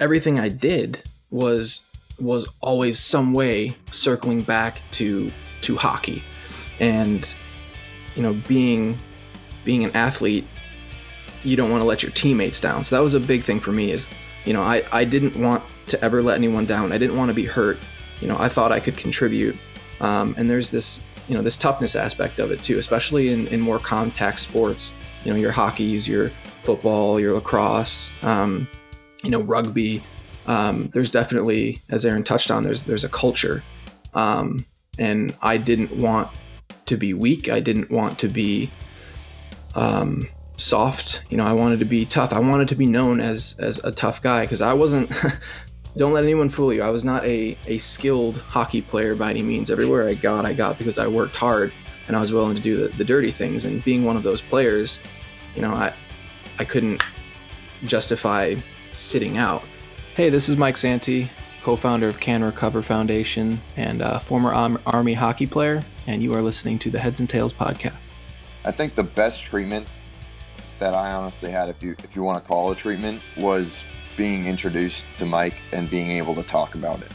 everything I did was was always some way circling back to to hockey, and you know being being an athlete, you don't want to let your teammates down. So that was a big thing for me. Is you know I I didn't want to ever let anyone down. I didn't want to be hurt. You know I thought I could contribute, um, and there's this you know this toughness aspect of it too, especially in in more contact sports. You know your hockey's, your football, your lacrosse, um, you know rugby um, there's definitely, as Aaron touched on, there's there's a culture, um, and I didn't want to be weak. I didn't want to be um, soft. You know, I wanted to be tough. I wanted to be known as as a tough guy because I wasn't. don't let anyone fool you. I was not a, a skilled hockey player by any means. Everywhere I got, I got because I worked hard and I was willing to do the, the dirty things. And being one of those players, you know, I I couldn't justify sitting out. Hey, this is Mike Santi, co founder of Can Recover Foundation and former Army hockey player, and you are listening to the Heads and Tails podcast. I think the best treatment that I honestly had, if you if you want to call it treatment, was being introduced to Mike and being able to talk about it.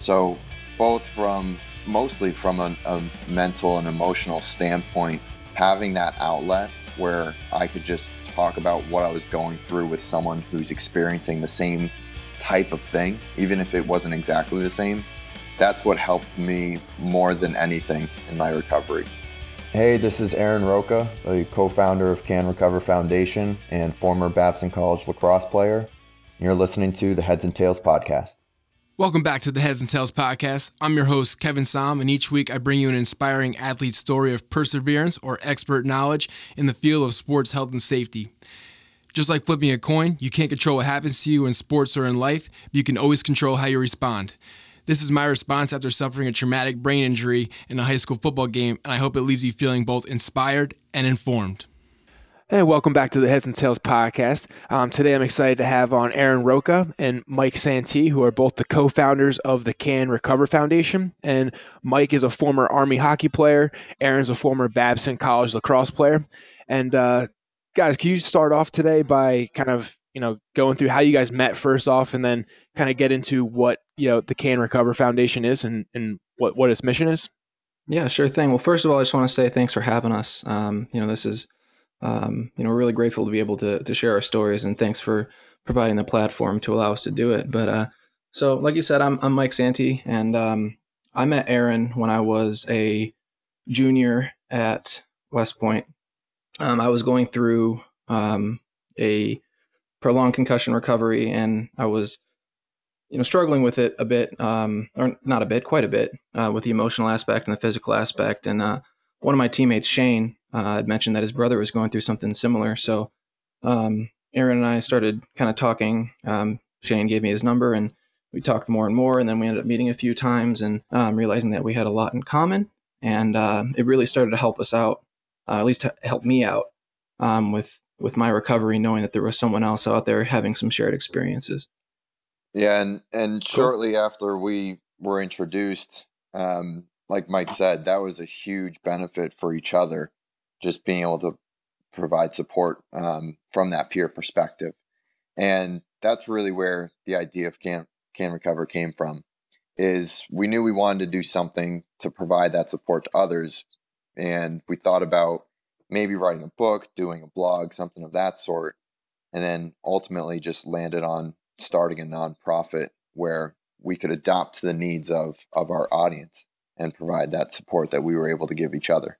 So, both from mostly from a, a mental and emotional standpoint, having that outlet where I could just talk about what I was going through with someone who's experiencing the same type of thing, even if it wasn't exactly the same. That's what helped me more than anything in my recovery. Hey, this is Aaron Roca, the co founder of Can Recover Foundation and former Babson College lacrosse player. You're listening to the Heads and Tails podcast. Welcome back to the Heads and Tails podcast. I'm your host, Kevin Saum, and each week I bring you an inspiring athlete story of perseverance or expert knowledge in the field of sports health and safety. Just like flipping a coin, you can't control what happens to you in sports or in life, but you can always control how you respond. This is my response after suffering a traumatic brain injury in a high school football game, and I hope it leaves you feeling both inspired and informed. Hey, welcome back to the Heads and Tails podcast. Um, today I'm excited to have on Aaron Roca and Mike Santee, who are both the co founders of the Can Recover Foundation. And Mike is a former Army hockey player, Aaron's a former Babson College lacrosse player. And uh, guys, can you start off today by kind of you know going through how you guys met first off, and then kind of get into what you know the Can Recover Foundation is and and what what its mission is? Yeah, sure thing. Well, first of all, I just want to say thanks for having us. Um, you know, this is um, you know, we're really grateful to be able to to share our stories, and thanks for providing the platform to allow us to do it. But uh, so, like you said, I'm I'm Mike Santee, and um, I met Aaron when I was a junior at West Point, um, I was going through um, a prolonged concussion recovery, and I was, you know, struggling with it a bit, um, or not a bit, quite a bit, uh, with the emotional aspect and the physical aspect. And uh, one of my teammates, Shane, uh, had mentioned that his brother was going through something similar. So um, Aaron and I started kind of talking. Um, Shane gave me his number, and we talked more and more. And then we ended up meeting a few times and um, realizing that we had a lot in common. And uh, it really started to help us out uh, at least help me out um, with with my recovery, knowing that there was someone else out there having some shared experiences. Yeah, and and cool. shortly after we were introduced, um, like Mike said, that was a huge benefit for each other, just being able to provide support um, from that peer perspective, and that's really where the idea of can can recover came from. Is we knew we wanted to do something to provide that support to others, and we thought about maybe writing a book, doing a blog, something of that sort, and then ultimately just landed on starting a nonprofit where we could adapt to the needs of of our audience and provide that support that we were able to give each other.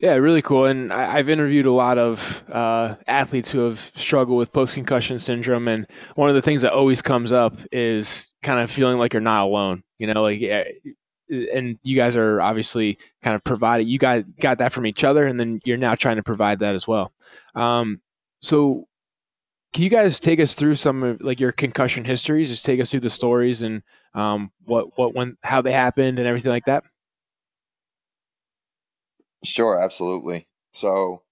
Yeah, really cool. And I, have interviewed a lot of uh, athletes who have struggled with post concussion syndrome, and one of the things that always comes up is kind of feeling like you're not alone. You know, like and you guys are obviously kind of provided you guys got that from each other and then you're now trying to provide that as well um, so can you guys take us through some of like your concussion histories just take us through the stories and um, what what when how they happened and everything like that sure absolutely so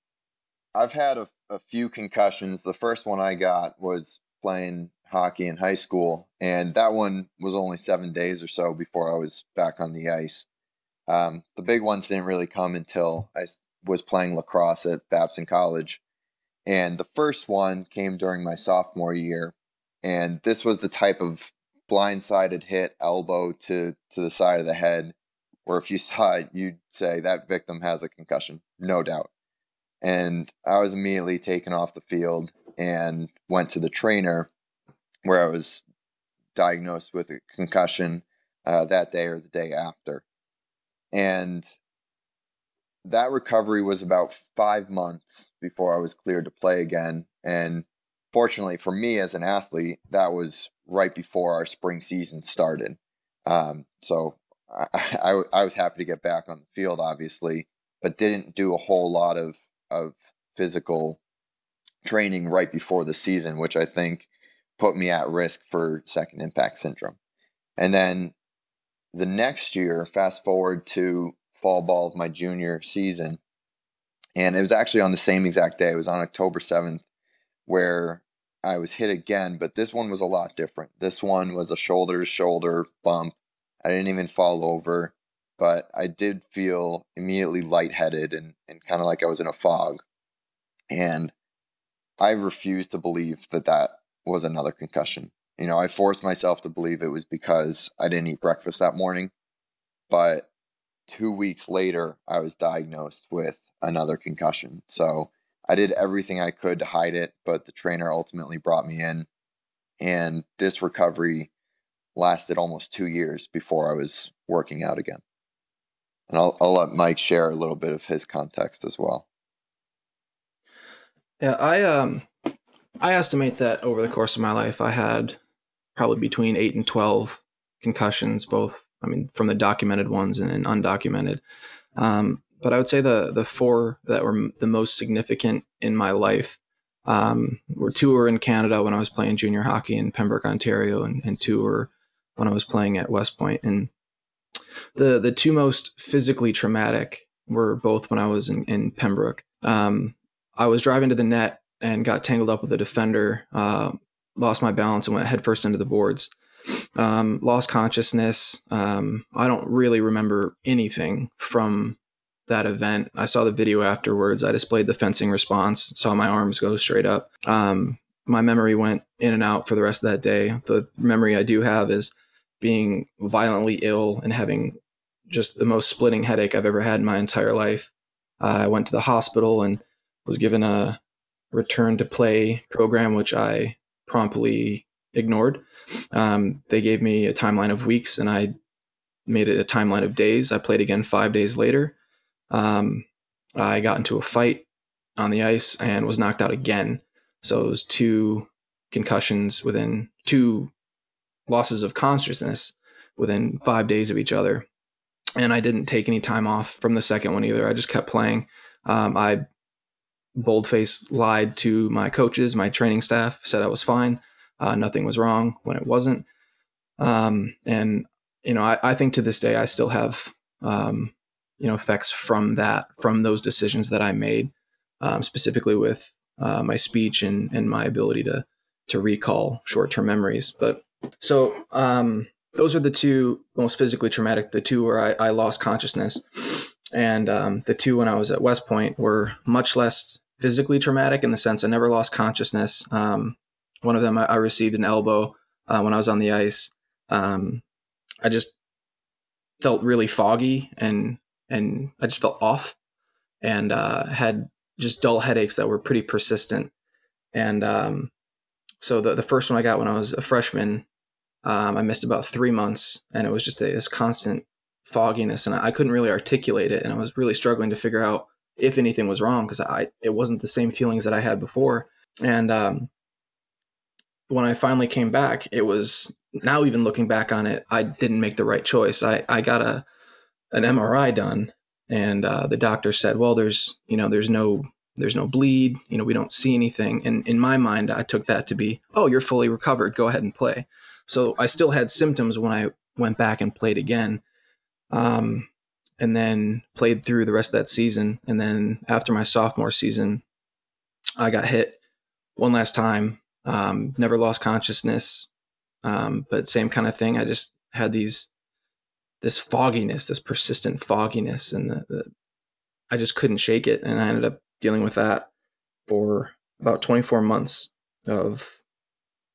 i've had a, a few concussions the first one i got was playing hockey in high school, and that one was only seven days or so before I was back on the ice. Um, the big ones didn't really come until I was playing lacrosse at Babson College, And the first one came during my sophomore year. And this was the type of blindsided hit elbow to, to the side of the head where if you saw it, you'd say that victim has a concussion, no doubt. And I was immediately taken off the field and went to the trainer where I was diagnosed with a concussion uh, that day or the day after. And that recovery was about five months before I was cleared to play again. And fortunately for me as an athlete, that was right before our spring season started. Um, so I, I, I was happy to get back on the field, obviously, but didn't do a whole lot of, of physical training right before the season, which I think put me at risk for second impact syndrome. And then the next year, fast forward to fall ball of my junior season, and it was actually on the same exact day. It was on October 7th where I was hit again, but this one was a lot different. This one was a shoulder to shoulder bump. I didn't even fall over, but I did feel immediately lightheaded and, and kind of like I was in a fog. And I refused to believe that that was another concussion. You know, I forced myself to believe it was because I didn't eat breakfast that morning. But two weeks later, I was diagnosed with another concussion. So I did everything I could to hide it, but the trainer ultimately brought me in. And this recovery lasted almost two years before I was working out again. And I'll, I'll let Mike share a little bit of his context as well. Yeah, I um I estimate that over the course of my life, I had probably between eight and 12 concussions, both, I mean, from the documented ones and, and undocumented. Um, but I would say the, the four that were the most significant in my life um, were two were in Canada when I was playing junior hockey in Pembroke, Ontario, and, and two were when I was playing at West Point. And the, the two most physically traumatic were both when I was in, in Pembroke. Um, I was driving to the net and got tangled up with a defender, uh, lost my balance and went headfirst into the boards. Um, lost consciousness. Um, I don't really remember anything from that event. I saw the video afterwards. I displayed the fencing response, saw my arms go straight up. Um, my memory went in and out for the rest of that day. The memory I do have is being violently ill and having just the most splitting headache I've ever had in my entire life. Uh, I went to the hospital and was given a return to play program, which I promptly ignored. Um, they gave me a timeline of weeks, and I made it a timeline of days. I played again five days later. Um, I got into a fight on the ice and was knocked out again. So it was two concussions within two losses of consciousness within five days of each other. And I didn't take any time off from the second one either. I just kept playing. Um, I boldface lied to my coaches, my training staff, said I was fine. Uh, nothing was wrong when it wasn't. Um, and, you know, I, I, think to this day, I still have, um, you know, effects from that, from those decisions that I made, um, specifically with uh, my speech and, and my ability to, to recall short-term memories. But so, um, those are the two most physically traumatic, the two where I, I lost consciousness. And um, the two when I was at West Point were much less physically traumatic in the sense I never lost consciousness. Um, one of them, I, I received an elbow uh, when I was on the ice. Um, I just felt really foggy and and I just felt off and uh, had just dull headaches that were pretty persistent. And um, so the the first one I got when I was a freshman, um, I missed about three months, and it was just a, this constant fogginess, and I, I couldn't really articulate it, and I was really struggling to figure out if anything was wrong because I it wasn't the same feelings that I had before. And um, when I finally came back, it was now even looking back on it, I didn't make the right choice. I I got a an MRI done, and uh, the doctor said, "Well, there's you know there's no there's no bleed. You know we don't see anything." And in my mind, I took that to be, "Oh, you're fully recovered. Go ahead and play." So I still had symptoms when I went back and played again. Um, and then played through the rest of that season. And then after my sophomore season, I got hit one last time. Um, never lost consciousness, um, but same kind of thing. I just had these this fogginess, this persistent fogginess, and the, the, I just couldn't shake it. And I ended up dealing with that for about 24 months of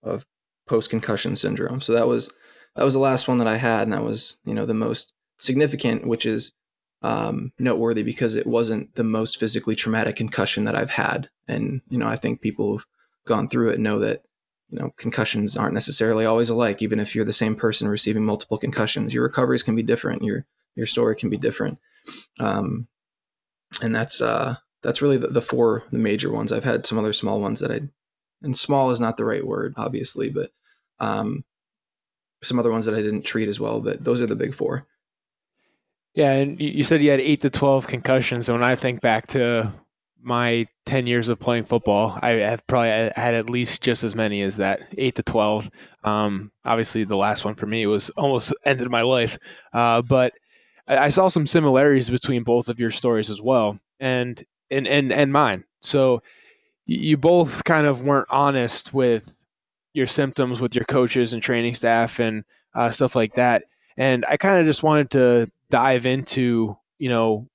of post concussion syndrome. So that was that was the last one that I had, and that was you know the most significant, which is um, noteworthy because it wasn't the most physically traumatic concussion that I've had. And you know I think people who've gone through it know that you know concussions aren't necessarily always alike. Even if you're the same person receiving multiple concussions, your recoveries can be different. Your your story can be different. Um, and that's uh, that's really the, the four the major ones. I've had some other small ones that I and small is not the right word, obviously, but um, some other ones that I didn't treat as well. But those are the big four. Yeah, and you said you had eight to twelve concussions. And when I think back to my ten years of playing football, I have probably had at least just as many as that, eight to twelve. Um, obviously, the last one for me was almost ended my life. Uh, but I saw some similarities between both of your stories as well, and and and and mine. So you both kind of weren't honest with your symptoms with your coaches and training staff and uh, stuff like that. And I kind of just wanted to dive into, you know,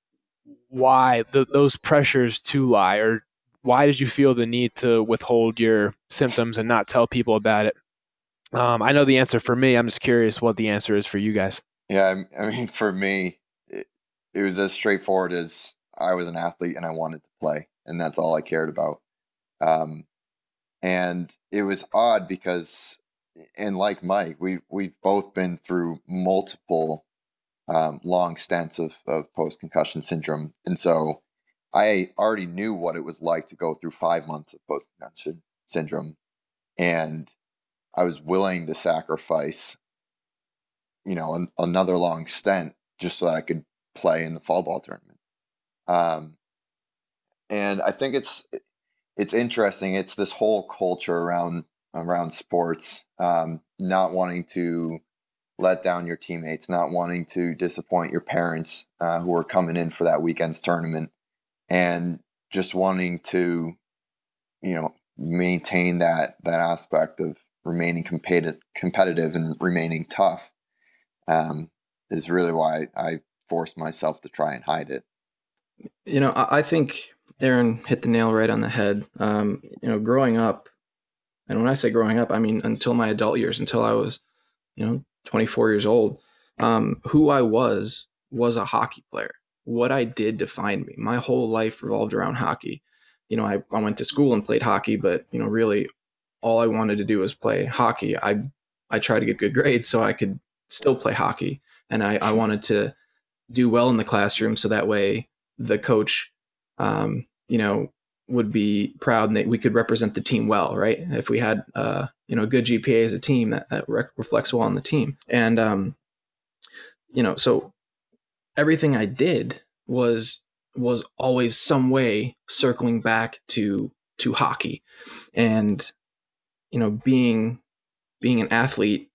why the, those pressures to lie, or why did you feel the need to withhold your symptoms and not tell people about it? Um, I know the answer for me. I'm just curious what the answer is for you guys. Yeah, I mean, for me, it, it was as straightforward as I was an athlete and I wanted to play, and that's all I cared about. Um, and it was odd because, and like Mike, we we've both been through multiple um, long stints of of post concussion syndrome, and so I already knew what it was like to go through five months of post concussion syndrome, and I was willing to sacrifice, you know, an, another long stint just so that I could play in the fall ball tournament. Um, and I think it's it's interesting. It's this whole culture around around sports, um, not wanting to let down your teammates, not wanting to disappoint your parents uh, who are coming in for that weekend's tournament, and just wanting to, you know, maintain that that aspect of remaining competitive, competitive and remaining tough. Um, is really why I forced myself to try and hide it. You know, I, I think Aaron hit the nail right on the head. Um, you know, growing up, and when I say growing up, I mean until my adult years, until I was, you know, 24 years old. Um, who I was was a hockey player. What I did defined me. My whole life revolved around hockey. You know, I, I went to school and played hockey, but you know, really, all I wanted to do was play hockey. I I tried to get good grades so I could still play hockey, and I, I wanted to do well in the classroom so that way the coach um, you know, would be proud and that we could represent the team well, right? If we had, uh, you know, a good GPA as a team, that, that re- reflects well on the team. And, um, you know, so everything I did was was always some way circling back to to hockey, and you know, being being an athlete,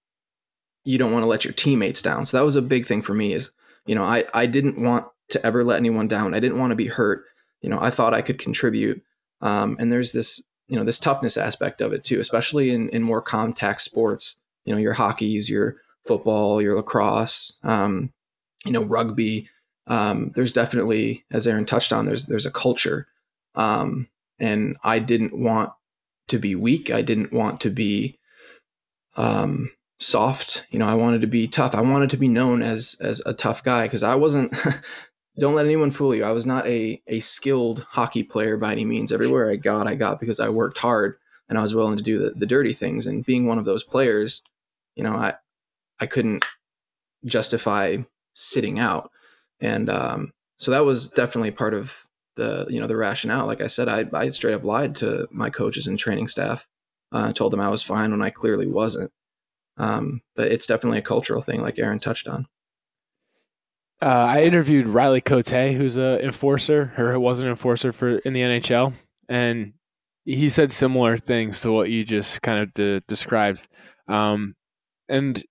you don't want to let your teammates down. So that was a big thing for me. Is you know, I I didn't want to ever let anyone down. I didn't want to be hurt you know, I thought I could contribute. Um, and there's this, you know, this toughness aspect of it too, especially in, in more contact sports, you know, your hockeys, your football, your lacrosse, um, you know, rugby. Um, there's definitely, as Aaron touched on, there's, there's a culture. Um, and I didn't want to be weak. I didn't want to be, um, soft. You know, I wanted to be tough. I wanted to be known as as a tough guy because I wasn't don't let anyone fool you. I was not a a skilled hockey player by any means. Everywhere I got, I got because I worked hard and I was willing to do the, the dirty things. And being one of those players, you know, I I couldn't justify sitting out. And um, so that was definitely part of the you know the rationale. Like I said, I I straight up lied to my coaches and training staff. Uh, told them I was fine when I clearly wasn't. Um, but it's definitely a cultural thing, like Aaron touched on. Uh, I interviewed Riley Cote, who's an enforcer or was an enforcer for in the NHL, and he said similar things to what you just kind of de- described. Um, and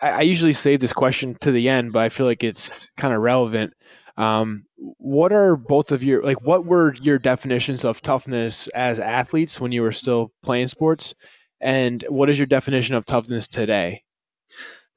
I, I, usually save this question to the end, but I feel like it's kind of relevant. Um, what are both of your like? What were your definitions of toughness as athletes when you were still playing sports, and what is your definition of toughness today?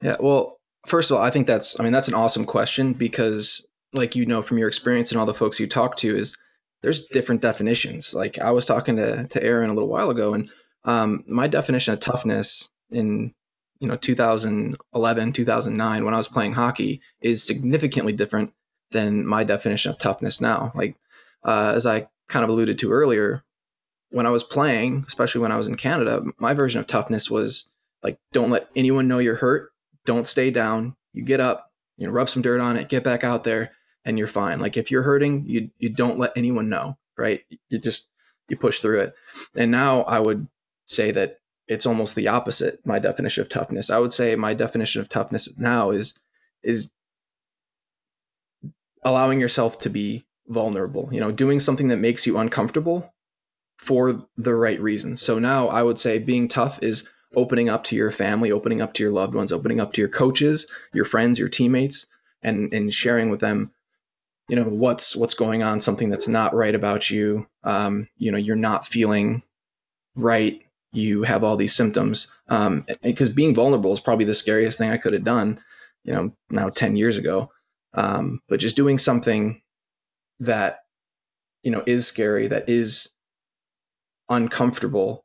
Yeah, well, First of all, I think that's I mean that's an awesome question because like you know from your experience and all the folks you talk to is there's different definitions. Like I was talking to to Aaron a little while ago, and um, my definition of toughness in you know 2011 2009 when i was playing hockey is significantly different than my definition of toughness now like uh, as i kind of alluded to earlier when i was playing especially when i was in canada my version of toughness was like don't let anyone know you're hurt don't stay down. You get up you know rub some dirt on it get back out there and you're fine. Like if you're hurting you you don't let anyone know right? You just you push through it. And now i would say that it's almost the opposite my definition of toughness. I would say my definition of toughness now is is allowing yourself to be vulnerable you know doing something that makes you uncomfortable for the right reason. so now i would say being tough is opening up to your family opening up to your loved ones opening up to your coaches your friends your teammates and and sharing with them you know what's what's going on something that's not right about you um, you know you're not feeling right you have all these symptoms. Um, because being vulnerable is probably the scariest thing I could have done, you know, now 10 years ago. Um, but just doing something that, you know, is scary, that is uncomfortable,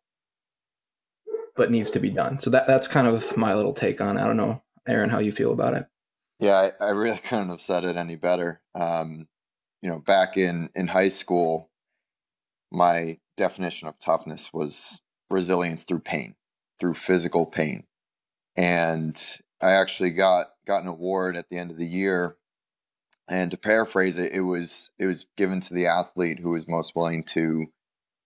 but needs to be done. So that, that's kind of my little take on. I don't know, Aaron, how you feel about it. Yeah, I, I really couldn't have said it any better. Um, you know, back in, in high school, my definition of toughness was resilience through pain, through physical pain. And I actually got got an award at the end of the year. And to paraphrase it, it was it was given to the athlete who was most willing to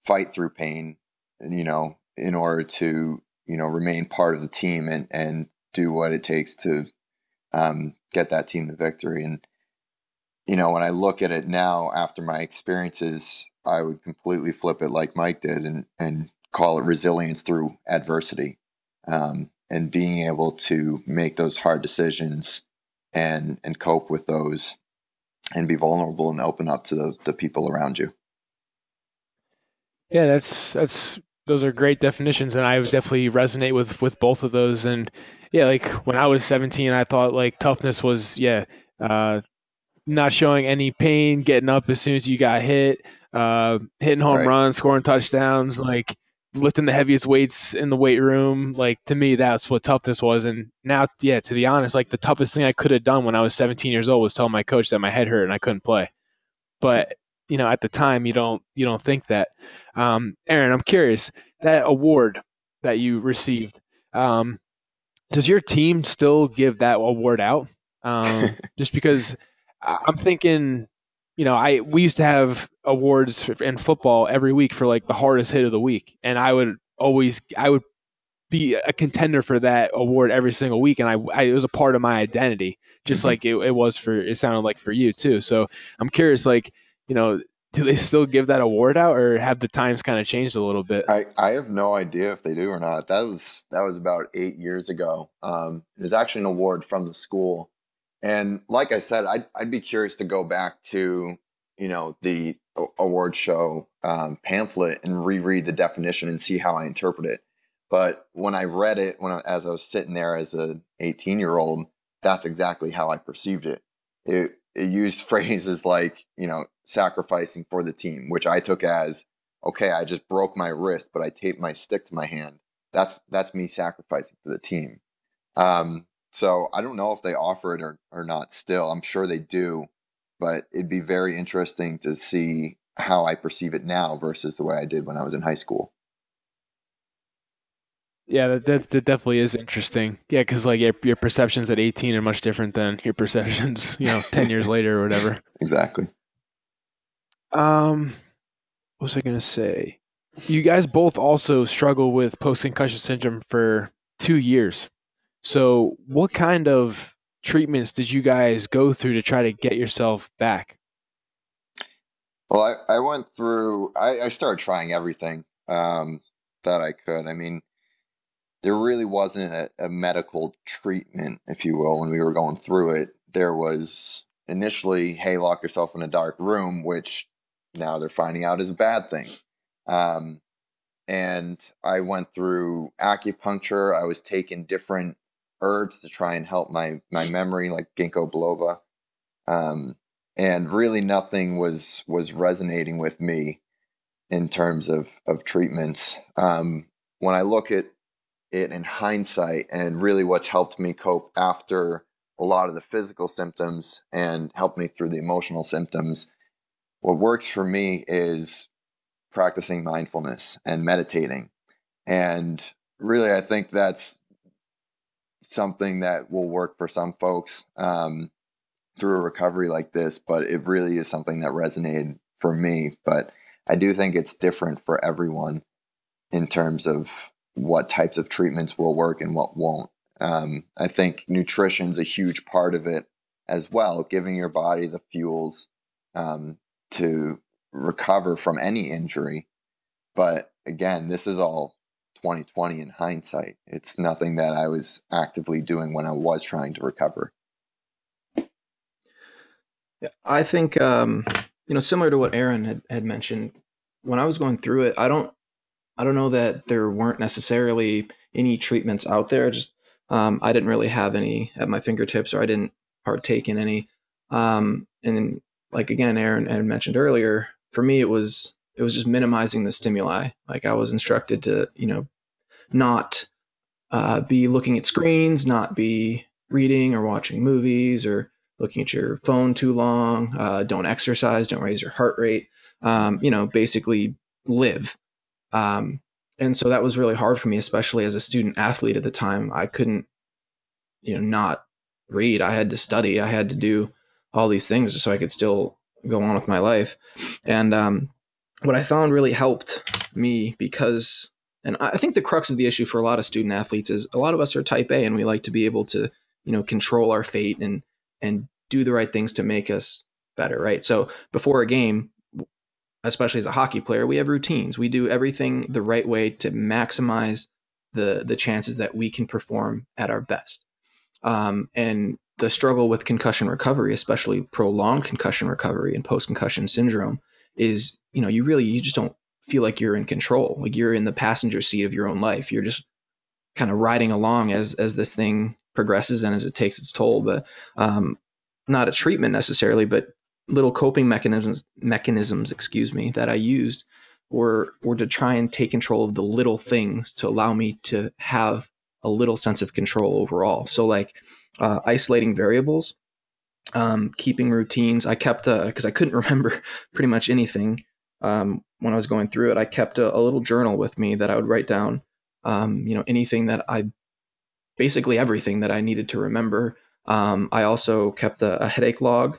fight through pain, and you know, in order to you know remain part of the team and and do what it takes to um, get that team the victory. And you know, when I look at it now after my experiences, I would completely flip it like Mike did and and call it resilience through adversity um, and being able to make those hard decisions and and cope with those and be vulnerable and open up to the, the people around you yeah that's that's those are great definitions and i definitely resonate with with both of those and yeah like when i was 17 i thought like toughness was yeah uh not showing any pain getting up as soon as you got hit uh hitting home right. runs scoring touchdowns like lifting the heaviest weights in the weight room. Like to me, that's what toughness was. And now, yeah, to be honest, like the toughest thing I could have done when I was 17 years old was tell my coach that my head hurt and I couldn't play. But you know, at the time, you don't you don't think that. Um, Aaron, I'm curious that award that you received. Um, does your team still give that award out? Um, just because I'm thinking you know, I we used to have awards in football every week for like the hardest hit of the week, and I would always I would be a contender for that award every single week, and I, I it was a part of my identity, just mm-hmm. like it, it was for it sounded like for you too. So I'm curious, like you know, do they still give that award out, or have the times kind of changed a little bit? I, I have no idea if they do or not. That was that was about eight years ago. Um, it was actually an award from the school and like I said, I'd, I'd be curious to go back to, you know, the award show um, pamphlet and reread the definition and see how I interpret it. But when I read it, when I, as I was sitting there as a 18 year old, that's exactly how I perceived it. It it used phrases like, you know, sacrificing for the team, which I took as, okay, I just broke my wrist, but I taped my stick to my hand. That's that's me sacrificing for the team. Um, so I don't know if they offer it or, or not still. I'm sure they do, but it'd be very interesting to see how I perceive it now versus the way I did when I was in high school. Yeah, that, that, that definitely is interesting. Yeah, because like your, your perceptions at 18 are much different than your perceptions, you know, 10 years later or whatever. Exactly. Um, what was I going to say? You guys both also struggle with post concussion syndrome for two years. So, what kind of treatments did you guys go through to try to get yourself back? Well, I, I went through, I, I started trying everything um, that I could. I mean, there really wasn't a, a medical treatment, if you will, when we were going through it. There was initially, hey, lock yourself in a dark room, which now they're finding out is a bad thing. Um, and I went through acupuncture. I was taking different herbs to try and help my my memory, like ginkgo biloba. Um, and really nothing was was resonating with me in terms of of treatments. Um, when I look at it in hindsight, and really what's helped me cope after a lot of the physical symptoms and helped me through the emotional symptoms, what works for me is practicing mindfulness and meditating. And really, I think that's something that will work for some folks um, through a recovery like this, but it really is something that resonated for me. But I do think it's different for everyone in terms of what types of treatments will work and what won't. Um, I think nutrition's a huge part of it as well, giving your body the fuels um, to recover from any injury. But again, this is all 2020 in hindsight. It's nothing that I was actively doing when I was trying to recover. Yeah, I think um, you know, similar to what Aaron had, had mentioned, when I was going through it, I don't I don't know that there weren't necessarily any treatments out there. Just um, I didn't really have any at my fingertips, or I didn't partake in any. Um, and like again, Aaron had mentioned earlier, for me it was it was just minimizing the stimuli. Like I was instructed to, you know, not uh, be looking at screens, not be reading or watching movies or looking at your phone too long. Uh, don't exercise. Don't raise your heart rate. Um, you know, basically live. Um, and so that was really hard for me, especially as a student athlete at the time. I couldn't, you know, not read. I had to study. I had to do all these things so I could still go on with my life. And um, what I found really helped me because, and I think the crux of the issue for a lot of student athletes is a lot of us are type A and we like to be able to, you know, control our fate and and do the right things to make us better, right? So before a game, especially as a hockey player, we have routines. We do everything the right way to maximize the the chances that we can perform at our best. Um, and the struggle with concussion recovery, especially prolonged concussion recovery and post concussion syndrome, is you know you really you just don't feel like you're in control. Like you're in the passenger seat of your own life. You're just kind of riding along as as this thing progresses and as it takes its toll. But um, not a treatment necessarily, but little coping mechanisms mechanisms, excuse me, that I used were were to try and take control of the little things to allow me to have a little sense of control overall. So like uh, isolating variables, um, keeping routines. I kept because I couldn't remember pretty much anything um, when I was going through it. I kept a, a, little journal with me that I would write down, um, you know, anything that I, basically everything that I needed to remember. Um, I also kept a, a headache log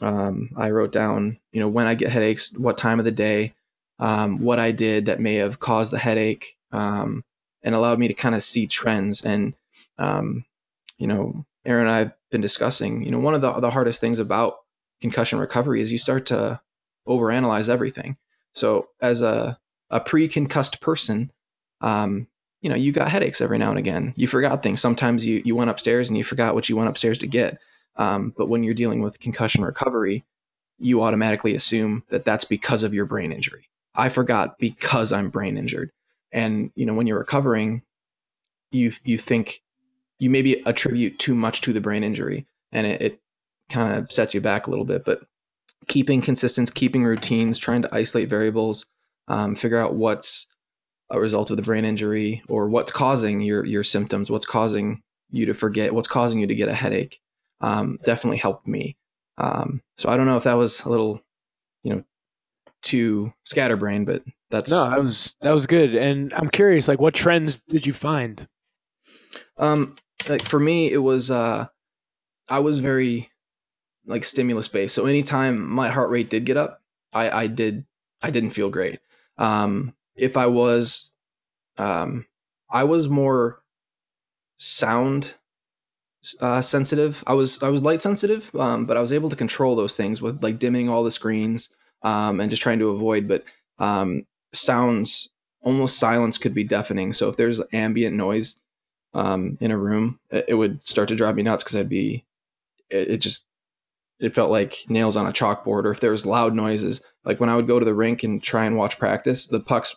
um, I wrote down, you know, when I get headaches, what time of the day, um, what I did that may have caused the headache, um, and allowed me to kind of see trends. And, um, you know, Aaron and I have been discussing, you know, one of the, the hardest things about concussion recovery is you start to overanalyze everything. So as a, a pre-concussed person, um, you know, you got headaches every now and again. You forgot things. Sometimes you, you went upstairs and you forgot what you went upstairs to get. Um, but when you're dealing with concussion recovery, you automatically assume that that's because of your brain injury. I forgot because I'm brain injured. And you know, when you're recovering, you you think you maybe attribute too much to the brain injury, and it, it kind of sets you back a little bit. But keeping consistency, keeping routines, trying to isolate variables, um, figure out what's a result of the brain injury or what's causing your your symptoms, what's causing you to forget, what's causing you to get a headache um, definitely helped me. Um, so I don't know if that was a little, you know, too scatterbrained, but that's no, that was that was good. And I'm curious, like, what trends did you find? Um, like for me, it was uh, I was very like stimulus based. So anytime my heart rate did get up, I I did I didn't feel great. Um, if I was, um, I was more sound uh, sensitive. I was I was light sensitive, um, but I was able to control those things with like dimming all the screens um, and just trying to avoid. But um, sounds, almost silence, could be deafening. So if there's ambient noise um, in a room, it, it, would start to drive me nuts because I'd be it, it, just it felt like nails on a chalkboard. Or if there was loud noises, like when I would go to the rink and try and watch practice, the pucks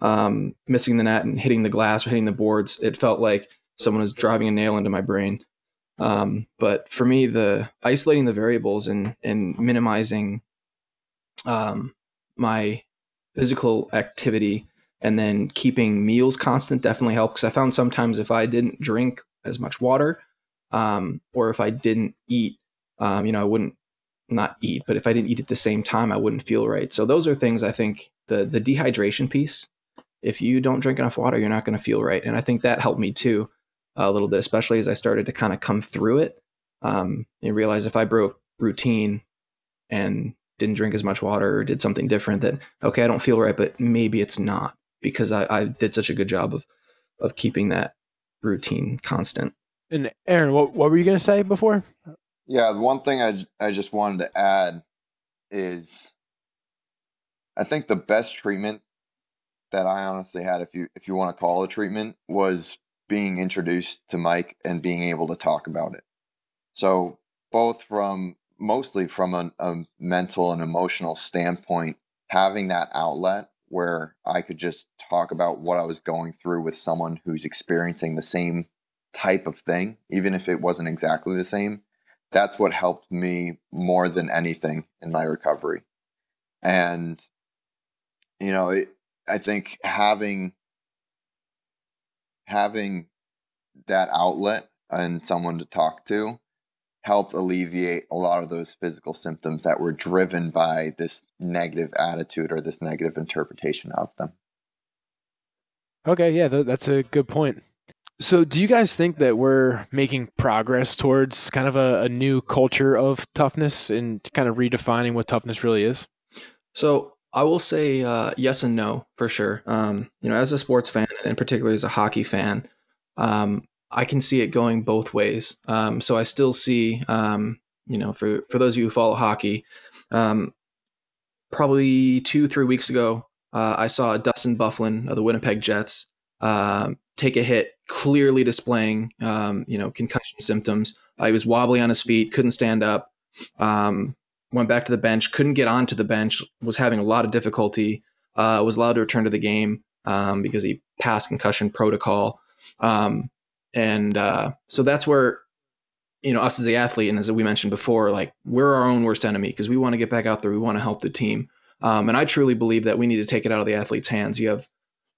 um, missing the net and hitting the glass or hitting the boards, it felt like someone was driving a nail into my brain. Um, but for me, the isolating the variables and and minimizing um, my physical activity and then keeping meals constant definitely because I found sometimes if I didn't drink as much water um, or if I didn't eat, um, you know, I wouldn't not eat, but if I didn't eat at the same time, I wouldn't feel right. So those are things I think the the dehydration piece. If you don't drink enough water, you're not going to feel right, and I think that helped me too a little bit, especially as I started to kind of come through it. Um, and realize if I broke routine and didn't drink as much water or did something different, that okay, I don't feel right, but maybe it's not because I, I did such a good job of of keeping that routine constant. And Aaron, what what were you going to say before? Yeah, the one thing I I just wanted to add is I think the best treatment that I honestly had, if you if you want to call it a treatment, was being introduced to Mike and being able to talk about it. So both from mostly from a, a mental and emotional standpoint, having that outlet where I could just talk about what I was going through with someone who's experiencing the same type of thing, even if it wasn't exactly the same, that's what helped me more than anything in my recovery. And, you know, it, I think having having that outlet and someone to talk to helped alleviate a lot of those physical symptoms that were driven by this negative attitude or this negative interpretation of them. Okay, yeah, that's a good point. So, do you guys think that we're making progress towards kind of a, a, new culture of toughness and kind of redefining what toughness really is? So, I will say uh, yes and no for sure. Um, you know, as a sports fan, and particularly as a hockey fan, um, I can see it going both ways. Um, so, I still see, um, you know, for for those of you who follow hockey, um, probably two three weeks ago, uh, I saw Dustin Byfuglien of the Winnipeg Jets um, take a hit, clearly displaying you know concussion symptoms. Uh, he was wobbly on his feet, couldn't stand up. Um, went back to the bench, couldn't get onto the bench, was having a lot of difficulty. Uh, was allowed to return to the game um, because he passed concussion protocol. Um, and uh, so that's where you know us as the athlete and as we mentioned before, like we're our own worst enemy because we want to get back out there, we want to help the team. Um, and I truly believe that we need to take it out of the athlete's hands. You have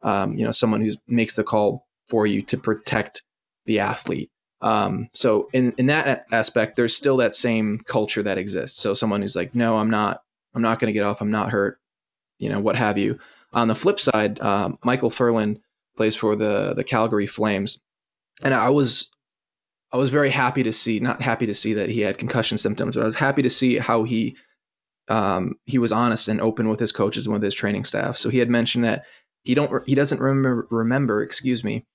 um, you know, someone who makes the call for you to protect the athlete. Um, so in, in that aspect, there's still that same culture that exists. So someone who's like, no, I'm not, I'm not going to get off. I'm not hurt, you know, what have you. On the flip side, um, Michael Ferland plays for the, the Calgary Flames. And I was, I was very happy to see, not happy to see that he had concussion symptoms, but I was happy to see how he, um, he was honest and open with his coaches and with his training staff. So he had mentioned that he don't he doesn't remember remember excuse me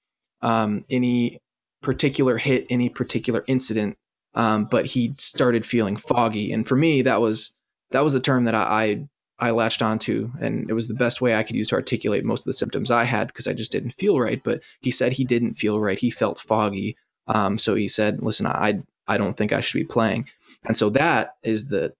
um, any particular hit any particular incident um, but he started feeling foggy. And for me that was that was a term that I, I I latched onto and it was the best way I could use to articulate most of the symptoms I had because I just didn't feel right. But he said he didn't feel right. He felt foggy. Um, so he said listen I I don't think I should be playing. And so that is the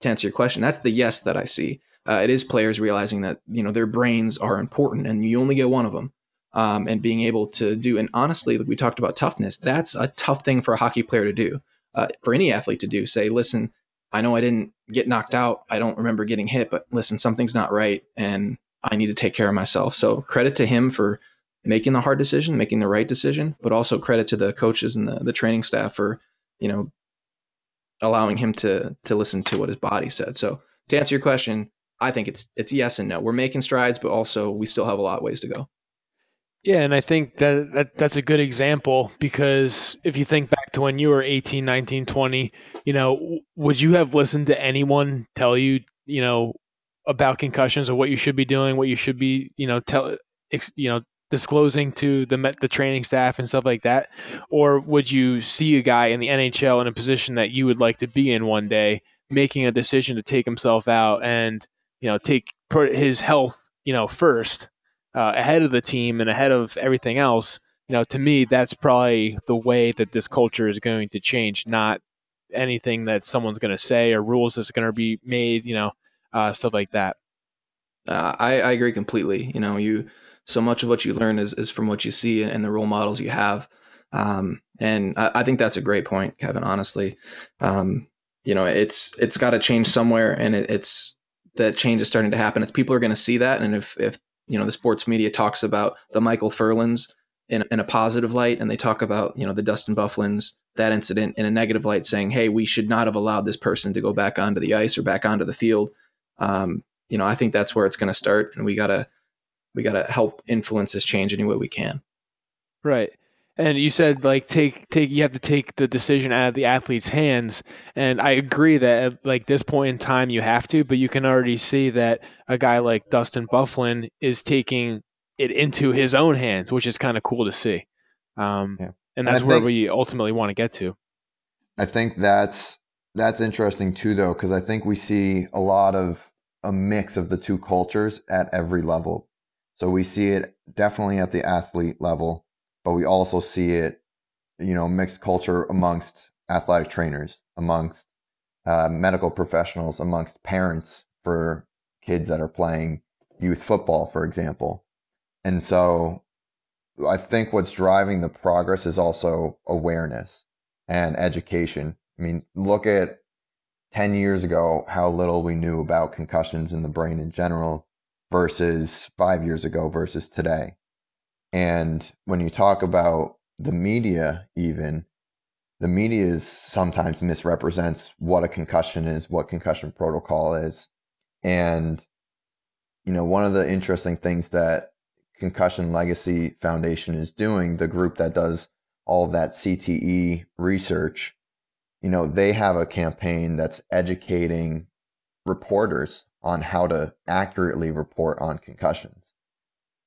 to answer your question that's the yes that I see. Uh, it is players realizing that you know their brains are important and you only get one of them um, and being able to do and honestly like we talked about toughness that's a tough thing for a hockey player to do uh, for any athlete to do say listen i know i didn't get knocked out i don't remember getting hit but listen something's not right and i need to take care of myself so credit to him for making the hard decision making the right decision but also credit to the coaches and the, the training staff for you know allowing him to to listen to what his body said so to answer your question I think it's it's yes and no. We're making strides, but also we still have a lot of ways to go. Yeah, and I think that, that that's a good example because if you think back to when you were 18, 19, 20, you know, would you have listened to anyone tell you, you know, about concussions or what you should be doing, what you should be, you know, tell you know, disclosing to the the training staff and stuff like that? Or would you see a guy in the NHL in a position that you would like to be in one day making a decision to take himself out and you know, take his health, you know, first uh, ahead of the team and ahead of everything else. You know, to me, that's probably the way that this culture is going to change. Not anything that someone's going to say or rules that's going to be made. You know, uh, stuff like that. Uh, I, I agree completely. You know, you so much of what you learn is is from what you see and the role models you have. Um, And I, I think that's a great point, Kevin. Honestly, um, you know, it's it's got to change somewhere, and it, it's that change is starting to happen. It's people are going to see that, and if if you know the sports media talks about the Michael Ferlands in, in a positive light, and they talk about you know the Dustin Byfugliens that incident in a negative light, saying, "Hey, we should not have allowed this person to go back onto the ice or back onto the field." Um, you know, I think that's where it's going to start, and we gotta we gotta help influence this change any way we can. Right. And you said like take take you have to take the decision out of the athlete's hands, and I agree that at like this point in time you have to, but you can already see that a guy like Dustin bufflin is taking it into his own hands, which is kind of cool to see. Um, yeah. And that's and where think, we ultimately want to get to. I think that's that's interesting too, though, because I think we see a lot of a mix of the two cultures at every level. So we see it definitely at the athlete level but we also see it, you know, mixed culture amongst athletic trainers, amongst uh, medical professionals, amongst parents for kids that are playing youth football, for example. And so I think what's driving the progress is also awareness and education. I mean, look at 10 years ago, how little we knew about concussions in the brain in general versus five years ago versus today. And when you talk about the media, even, the media is sometimes misrepresents what a concussion is, what concussion protocol is. And, you know, one of the interesting things that Concussion Legacy Foundation is doing, the group that does all that CTE research, you know, they have a campaign that's educating reporters on how to accurately report on concussions.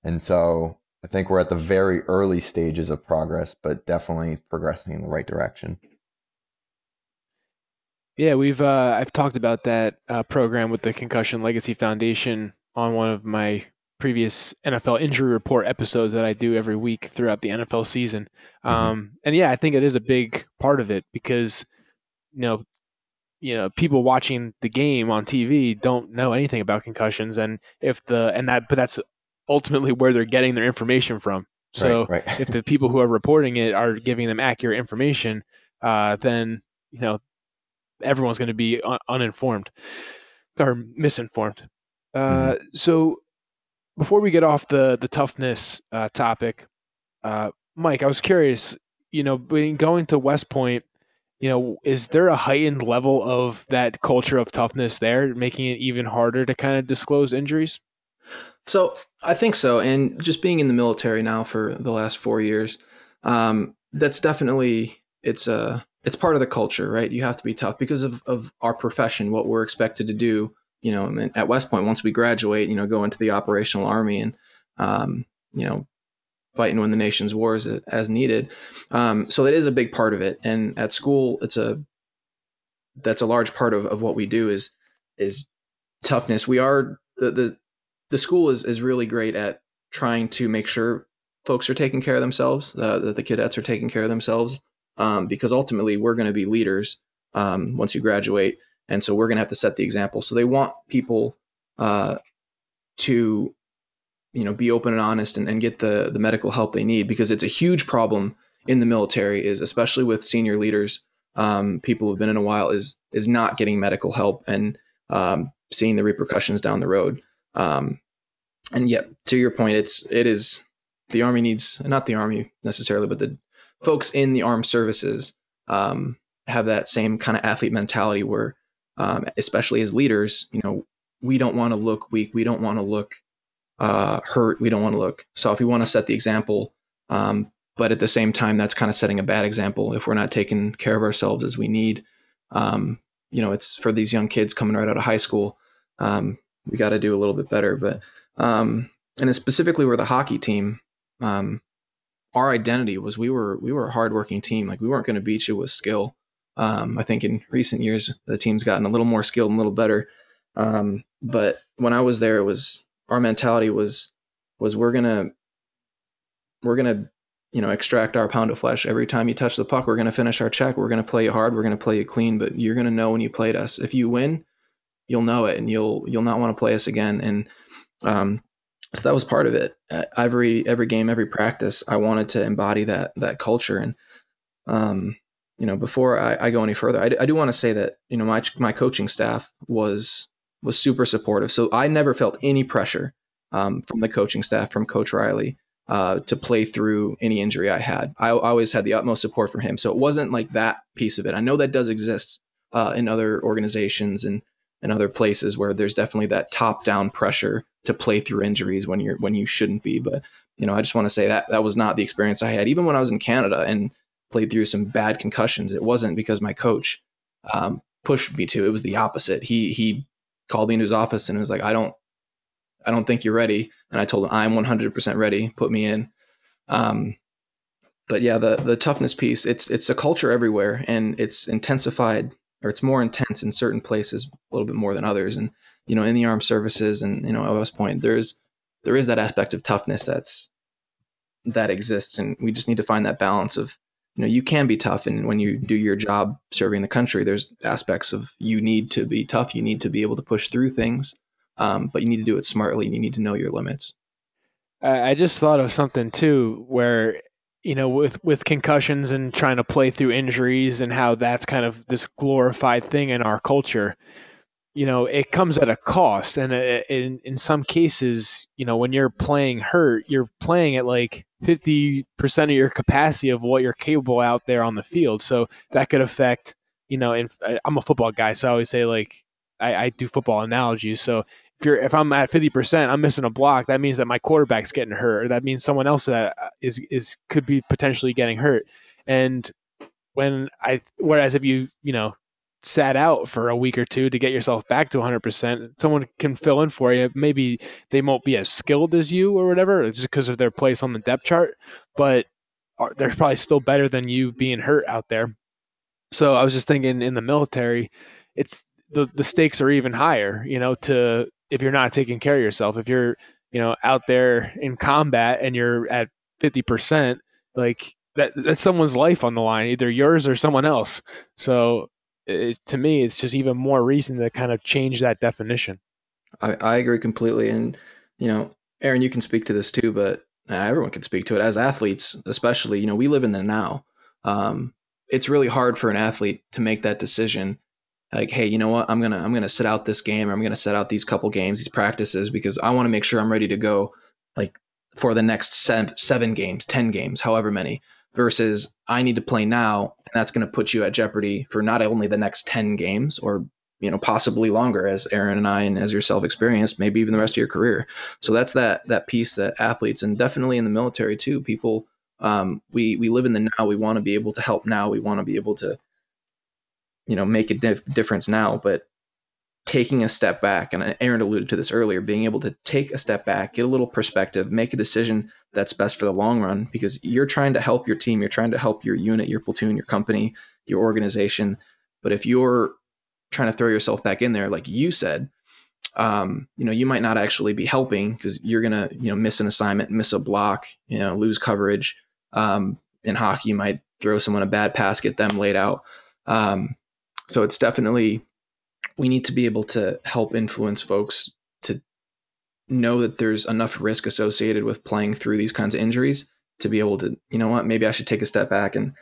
And so I think we're at the very early stages of progress, but definitely progressing in the right direction. Yeah, we've uh, I've talked about that uh, program with the Concussion Legacy Foundation on one of my previous NFL injury report episodes that I do every week throughout the NFL season. Mm-hmm. Um, and yeah, I think it is a big part of it because you know, you know, people watching the game on TV don't know anything about concussions, and if the and that, but that's ultimately where they're getting their information from. So right, right. if the people who are reporting it are giving them accurate information, uh, then you know everyone's going to be un- uninformed or misinformed. Uh, mm-hmm. So before we get off the the toughness uh, topic, uh, Mike, I was curious. You know, going to West Point, you know, is there a heightened level of that culture of toughness there, making it even harder to kind of disclose injuries? So I think so, and just being in the military now for the last four years, um, that's definitely it's a uh, it's part of the culture, right? You have to be tough because of of our profession, what we're expected to do. You know, at West Point, once we graduate, you know, go into the operational army and um, you know fight and win the nation's wars as needed. Um, so it is a big part of it, and at school, it's a that's a large part of, of what we do is is toughness. We are the the the school is is really great at trying to make sure folks are taking care of themselves, uh, that the cadets are taking care of themselves, um, because ultimately we're going to be leaders um, once you graduate, and so we're going to have to set the example. So they want people uh, to, you know, be open and honest and, and get the the medical help they need because it's a huge problem in the military, is especially with senior leaders, um, people who've been in a while, is is not getting medical help and um, seeing the repercussions down the road. Um, and yet, to your point, it's it is the army needs not the army necessarily, but the folks in the armed services um, have that same kind of athlete mentality where, um, especially as leaders, you know, we don't want to look weak, we don't want to look uh, hurt, we don't want to look. So if we want to set the example, um, but at the same time, that's kind of setting a bad example if we're not taking care of ourselves as we need. Um, you know, it's for these young kids coming right out of high school. Um, we got to do a little bit better. But um, and specifically, we're the hockey team. Um, our identity was we were we were a hardworking team. Like we weren't going to beat you with skill. Um, I think in recent years the team's gotten a little more skilled and a little better. Um, but when I was there, it was our mentality was was we're gonna we're gonna you know extract our pound of flesh every time you touch the puck. We're gonna finish our check. We're gonna play you hard. We're gonna play you clean. But you're gonna know when you played us. If you win, you'll know it and you'll you'll not want to play us again and um, so that was part of it every every game every practice i wanted to embody that that culture and um, you know, before I, I go any further, I, I do want to say that you know my my coaching staff was was super supportive. So I never felt any pressure um, from the coaching staff, from Coach Riley, uh, to play through any injury I had. I, I, always had the utmost support from him. So it wasn't like that piece of it. I know that does exist uh, in other organizations and and other places where there's definitely that top down pressure to play through injuries when you're when you shouldn't be. But you know, I just want to say that that was not the experience I had. Even when I was in Canada and played through some bad concussions, it wasn't because my coach um, pushed me to. It was the opposite. He he called me into his office and was like, I don't, I don't think you're ready. And I told him I'm 100% ready. Put me in. Um, but yeah, the the toughness piece, it's it's a culture everywhere, and it's intensified or it's more intense in certain places a little bit more than others. And you know, in the armed services and you know, at West Point, there's there is that aspect of toughness that's that exists, and we just need to find that balance of you know you can be tough. And when you do your job serving the country there's aspects of you need to be tough. You need to be able to push through things. Um, but you need to do it smartly and you need to know your limits. I just thought of something too where you know with with concussions and trying to play through injuries and how that's kind of this glorified thing in our culture you know it comes at a cost. And uh, in in some cases you know when you're playing hurt you're playing at like 50% of your capacity of what you're capable out there on the field. So that could affect you know and i'm a football guy so i always say like i, I do football analogies. So if you're if i'm at 50% i'm missing a block that means that my quarterback's getting hurt or that means someone else that uh, is is could be potentially getting hurt and when i whereas if you you know sat out for a week or two to get yourself back to 100%. Someone can fill in for you. Maybe they won't be as skilled as you or whatever, just because of their place on the depth chart, but they're probably still better than you being hurt out there. So I was just thinking in the military, it's the, the stakes are even higher, you know, to if you're not taking care of yourself, if you're, you know, out there in combat and you're at 50%, like that, that's someone's life on the line, either yours or someone else. So it, to me, it's just even more reason to kind of change that definition. I, I agree completely. And, you know, Aaron, you can speak to this too, but everyone can speak to it as athletes, especially, you know, we live in the now. Um, it's really hard for an athlete to make that decision like hey you know what? I'm gonna i'm gonna sit out this game or i'm gonna set out these couple games these practices because i want to make sure i'm ready to go like for the next seven, seven games ten games however many versus I need to play now, and that's going to put you at jeopardy for not only the next 10 games or you know possibly longer as Aaron and I and as yourself experienced maybe even the rest of your career. So that's that that piece that athletes and definitely in the military too people um, we we live in the now we want to be able to help now we want to be able to you know make a dif- difference now but taking a step back and Aaron alluded to this earlier being able to take a step back get a little perspective make a decision that's best for the long run because you're trying to help your team, you're trying to help your unit, your platoon, your company, your organization. But if you're trying to throw yourself back in there, like you said, um, you know, you might not actually be helping because you're gonna, you know, miss an assignment, miss a block, you know, lose coverage. Um, in hockey, you might throw someone a bad pass, get them laid out. Um, so it's definitely we need to be able to help influence folks to know that there's enough risk associated with playing through these kinds of injuries to be able to, you know what, maybe I should take a step back and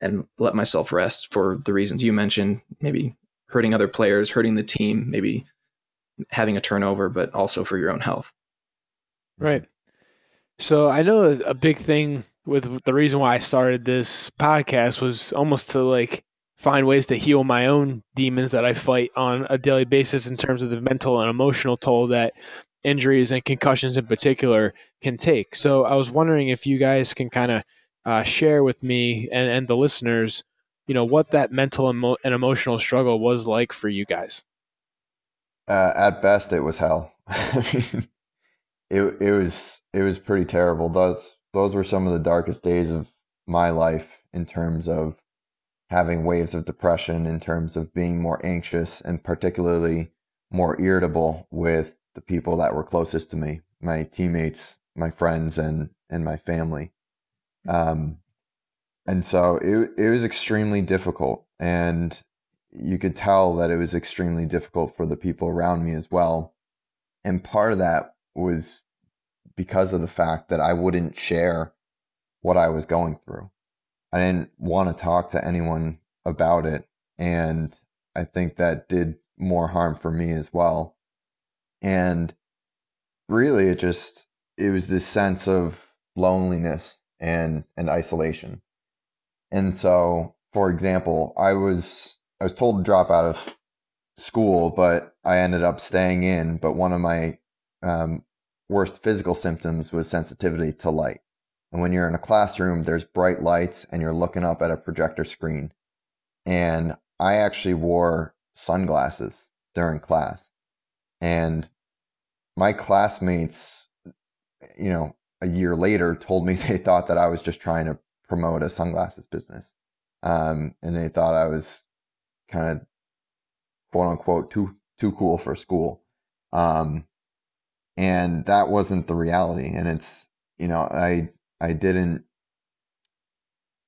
and let myself rest for the reasons you mentioned, maybe hurting other players, hurting the team, maybe having a turnover, but also for your own health. Right. So I know a big thing with the reason why I started this podcast was almost to like find ways to heal my own demons that I fight on a daily basis in terms of the mental and emotional toll that injuries and concussions in particular can take. So I was wondering if you guys can kind of uh, share with me and, and the listeners, you know, what that mental emo- and emotional struggle was like for you guys. Uh, at best, it was hell. I mean, it it was it was pretty terrible. Those those were some of the darkest days of my life in terms of having waves of depression, in terms of being more anxious, and particularly more irritable with the people that were closest to me, my teammates, my friends, and and my family. Um, and so it it was extremely difficult, and you could tell that it was extremely difficult for the people around me as well. And part of that was because of the fact that I wouldn't share what I was going through. I didn't want to talk to anyone about it. And I think that did more harm for me as well. And really, it just, it was this sense of loneliness and, and isolation. And so, for example, I was, I was told to drop out of school, but I ended up staying in. But one of my um, worst physical symptoms was sensitivity to light. And when you're in a classroom, there's bright lights and you're looking up at a projector screen. And I actually wore sunglasses during class. And my classmates, you know, a year later told me they thought that I was just trying to promote a sunglasses business. Um, and they thought I was kind of quote unquote too too cool for school. Um, and that wasn't the reality. And it's you know I I didn't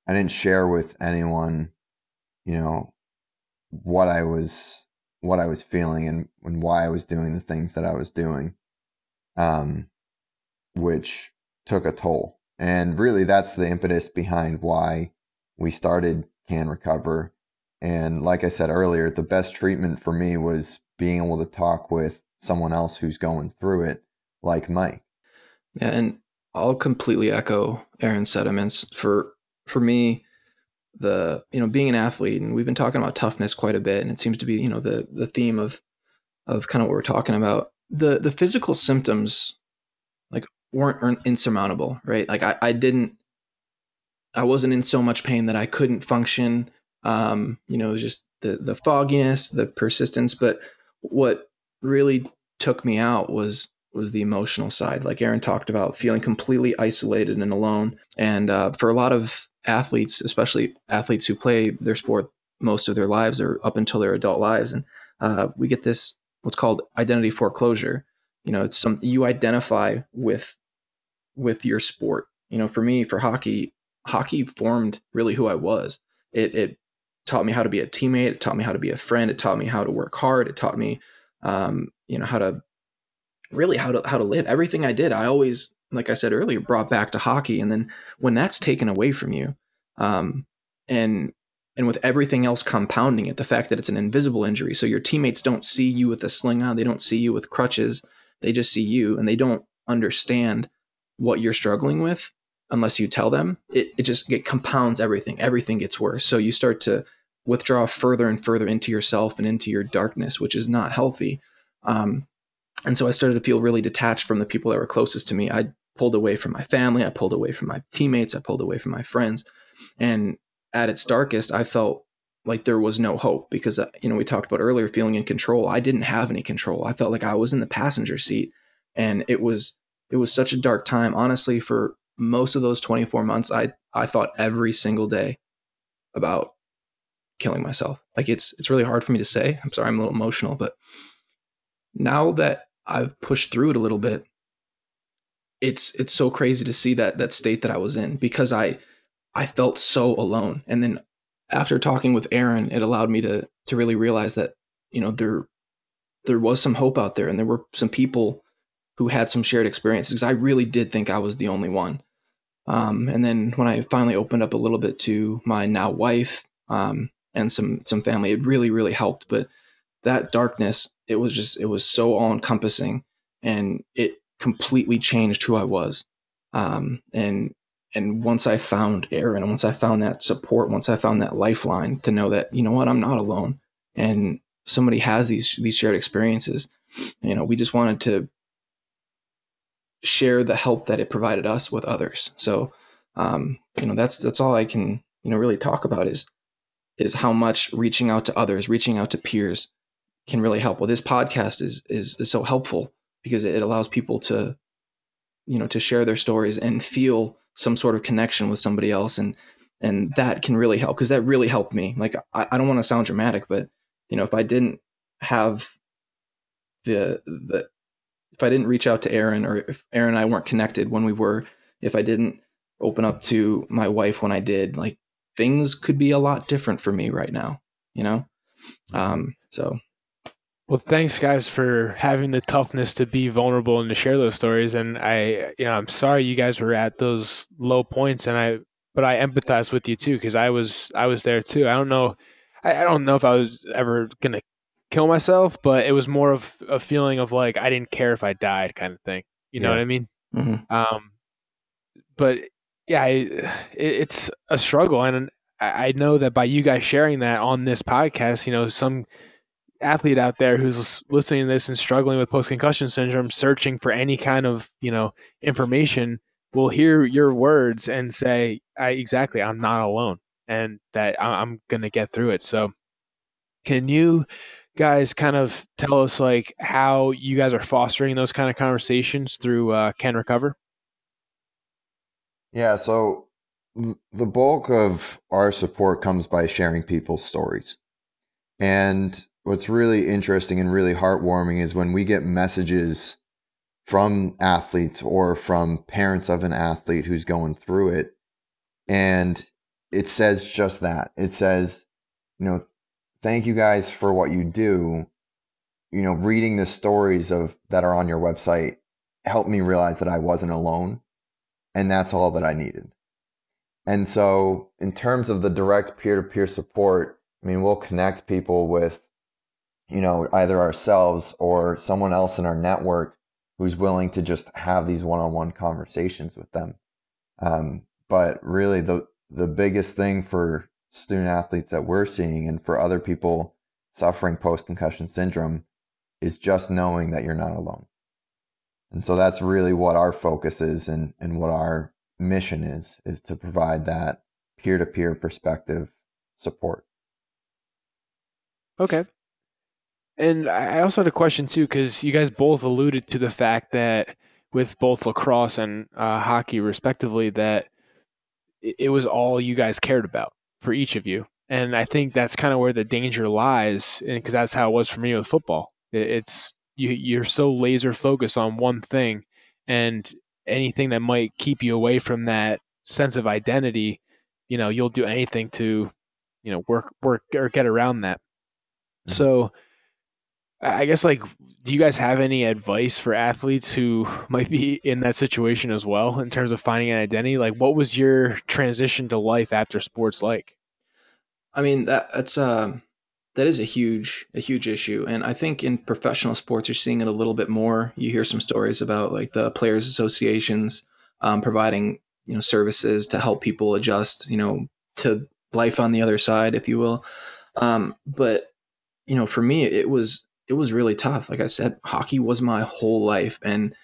I didn't share with anyone, you know, what I was what I was feeling and, and why I was doing the things that I was doing. Um which took a toll. And really that's the impetus behind why we started Can Recover and like I said earlier, the best treatment for me was being able to talk with someone else who's going through it, like Mike. Yeah, and I'll completely echo Aaron's sentiments. For for me, the you know being an athlete, and we've been talking about toughness quite a bit, and it seems to be you know the the theme of of kind of what we're talking about. The the physical symptoms like weren't, weren't insurmountable, right? Like I, I didn't I wasn't in so much pain that I couldn't function um, you know, just the the fogginess, the persistence. But what really took me out was was the emotional side, like Aaron talked about, feeling completely isolated and alone. And uh, for a lot of athletes, especially athletes who play their sport most of their lives or up until their adult lives, and uh, we get this what's called identity foreclosure. You know, it's something you identify with with your sport. You know, for me, for hockey, hockey formed really who I was. It it taught me how to be a teammate. It taught me how to be a friend. It taught me how to work hard. It taught me, um, you know, how to really how to how to live. Everything I did, I always, like I said earlier, brought back to hockey. And then when that's taken away from you, um, and and with everything else compounding it, the fact that it's an invisible injury, so your teammates don't see you with a sling on, they don't see you with crutches, they just see you, and they don't understand what you're struggling with unless you tell them. It it just it compounds everything. Everything gets worse. So you start to withdraw further and further into yourself and into your darkness, which is not healthy. Um, and so I started to feel really detached from the people that were closest to me. I pulled away from my family, I pulled away from my teammates, I pulled away from my friends. And at its darkest, I felt like there was no hope because, uh, you know, we talked about earlier feeling in control. I didn't have any control. I felt like I was in the passenger seat. And it was, it was such a dark time. Honestly, for most of those 24 months, I, I thought every single day about killing myself. Like it's it's really hard for me to say. I'm sorry, I'm a little emotional, but now that I've pushed through it a little bit, it's it's so crazy to see that that state that I was in because I I felt so alone. And then after talking with Aaron, it allowed me to to really realize that, you know, there there was some hope out there and there were some people who had some shared experiences because I really did think I was the only one. Um, and then when I finally opened up a little bit to my now wife, um, and some some family. It really really helped. But that darkness, it was just it was so all encompassing, and it completely changed who I was. Um, and and once I found Aaron, once I found that support, once I found that lifeline to know that you know what I'm not alone, and somebody has these these shared experiences. You know, we just wanted to share the help that it provided us with others. So, um, you know, that's that's all I can you know really talk about is is how much reaching out to others, reaching out to peers can really help. Well, this podcast is is, is so helpful because it allows people to, you know, to share their stories and feel some sort of connection with somebody else, and and that can really help because that really helped me. Like I, I don't want to sound dramatic, but you know, if I didn't have the the if I didn't reach out to Aaron or if Aaron and I weren't connected when we were, if I didn't open up to my wife when I did, like things could be a lot different for me right now, you know? Um, so. Well, thanks guys for having the toughness to be vulnerable and to share those stories. And I, you know, I'm sorry you guys were at those low points and I but I empathize with you too because I was I was there too. I don't know, I, I don't know if I was ever gonna kill myself, but it was more of a feeling of like I didn't care if I died, kind of thing. You know Yeah. what I mean? Mhm. Um, but yeah, I, it, it's a struggle, and I I know that by you guys sharing that on this podcast, you know, some athlete out there who's listening to this and struggling with post concussion syndrome, searching for any kind of you know information, will hear your words and say, I, "Exactly, I'm not alone, and that I'm going to get through it." So, can you guys kind of tell us like how you guys are fostering those kind of conversations through uh, Can Recover? Yeah, so the bulk of our support comes by sharing people's stories. And what's really interesting and really heartwarming is when we get messages from athletes or from parents of an athlete who's going through it. And it says just that. It says, you know, thank you guys for what you do. You know, reading the stories of that are on your website helped me realize that I wasn't alone and that's all that I needed. And so, in terms of the direct peer to peer support, I mean, we'll connect people with, you know, either ourselves or someone else in our network who's willing to just have these one on one conversations with them. Um, but really, the the biggest thing for student athletes that we're seeing and for other people suffering post concussion syndrome is just knowing that you're not alone. And so that's really what our focus is and, and what our mission is, is to provide that peer to peer perspective support. Okay. And I also had a question too, because you guys both alluded to the fact that with both lacrosse and uh, hockey, respectively, that it was all you guys cared about for each of you. And I think that's kind of where the danger lies, because that's how it was for me with football. It's you, you're so laser focused on one thing, and anything that might keep you away from that sense of identity, you know, you'll do anything to, you know, work work or get around that. Mhm. So, I guess like, do you guys have any advice for athletes who might be in that situation as well in terms of finding an identity? Like, what was your transition to life after sports like? I mean that that's um that is a huge a huge issue, and I think in professional sports you're seeing it a little bit more. You hear some stories about like the players' associations um, providing you know services to help people adjust you know to life on the other side, if you will. Um, but you know, for me, it was it was really tough. Like I said, hockey was my whole life, and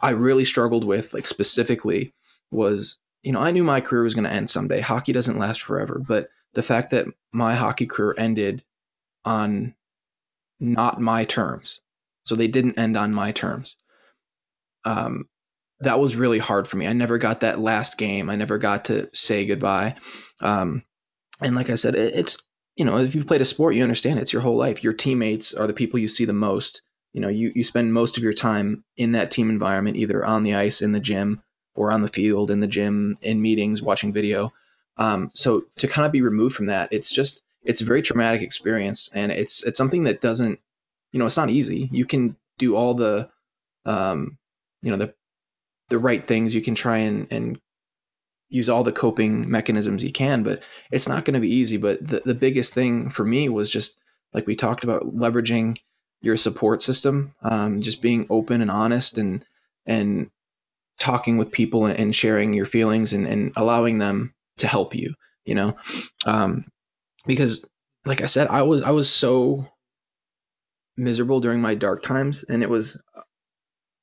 I really struggled with, like specifically, was you know I knew my career was going to end someday. Hockey doesn't last forever, but the fact that my hockey career ended on not my terms, so they didn't end on my terms. Um, that was really hard for me. I never got that last game. I never got to say goodbye. Um, and like I said, it, it's you know if you've played a sport, you understand it's your whole life. Your teammates are the people you see the most. You know, you you spend most of your time in that team environment, either on the ice, in the gym, or on the field, in the gym, in meetings, watching video. Um, so to kind of be removed from that, it's just it's a very traumatic experience, and it's it's something that doesn't, you know, it's not easy. You can do all the, um, you know, the the right things. You can try and and use all the coping mechanisms you can, but it's not going to be easy. But the the biggest thing for me was just like we talked about leveraging your support system, um, just being open and honest and and talking with people and sharing your feelings and, and allowing them to help you you know um because like i said i was i was so miserable during my dark times and it was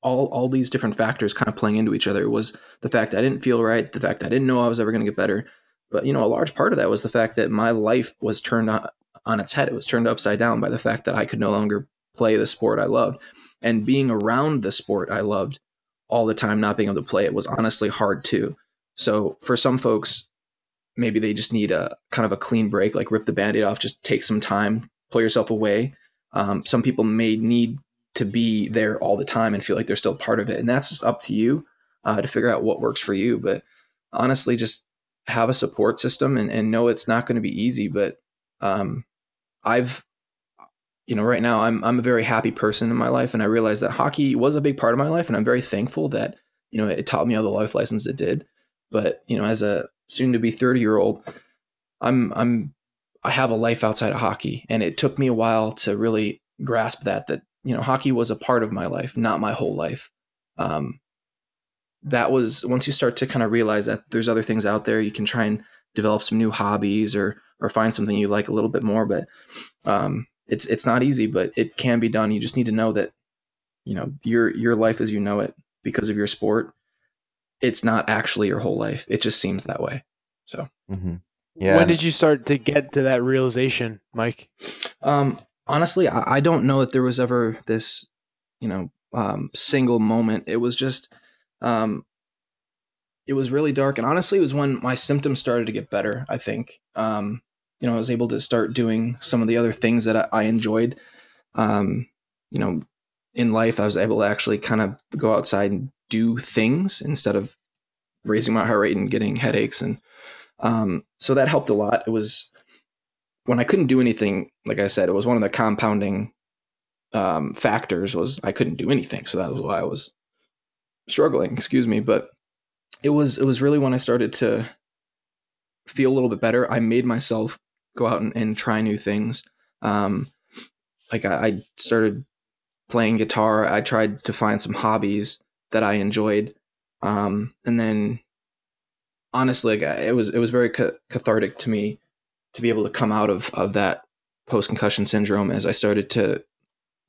all all these different factors kind of playing into each other was the fact i didn't feel right the fact i didn't know i was ever going to get better. But you know a large part of that was the fact that my life was turned on, on its head. It was turned upside down by the fact that i could no longer play the sport i loved. And being around the sport i loved all the time not being able to play it was honestly hard too. So for some folks maybe they just need a kind of a clean break like rip the band-aid off just take some time pull yourself away. Um, some people may need to be there all the time and feel like they're still part of it. And that's just up to you uh, to figure out what works for you. But honestly just have a support system and, and know it's not going to be easy. But um, i've you know right now I'm, I'm a very happy person in my life and i realize that hockey was a big part of my life and i'm very thankful that you know it taught me all the life lessons it did. But you know as a soon to be 30 year old, I'm I'm I have a life outside of hockey, and it took me a while to really grasp that that you know hockey was a part of my life, not my whole life. Um, that was once you start to kind of realize that there's other things out there, you can try and develop some new hobbies or or find something you like a little bit more. But um, it's it's not easy, but it can be done. You just need to know that you know your your life as you know it because of your sport. It's not actually your whole life. It just seems that way. So. Mm-hmm. Yeah. When did you start to get to that realization, Mike? Um, honestly, I, I don't know that there was ever this, you know, um, single moment. It was just, um, it was really dark, and honestly, it was when my symptoms started to get better. I think, um, you know, I was able to start doing some of the other things that I, I enjoyed. Um, you know, in life, I was able to actually kind of go outside and do things instead of raising my heart rate and getting headaches and um, so that helped a lot. It was when I couldn't do anything, like I said, it was one of the compounding um, factors was I couldn't do anything. So that was why I was struggling, excuse me. But it was it was really when I started to feel a little bit better. I made myself go out and, and try new things. Um, like I, I started playing guitar. I tried to find some hobbies that I enjoyed. Um, and then honestly, like, it was it was very ca- cathartic to me to be able to come out of of that post concussion syndrome as I started to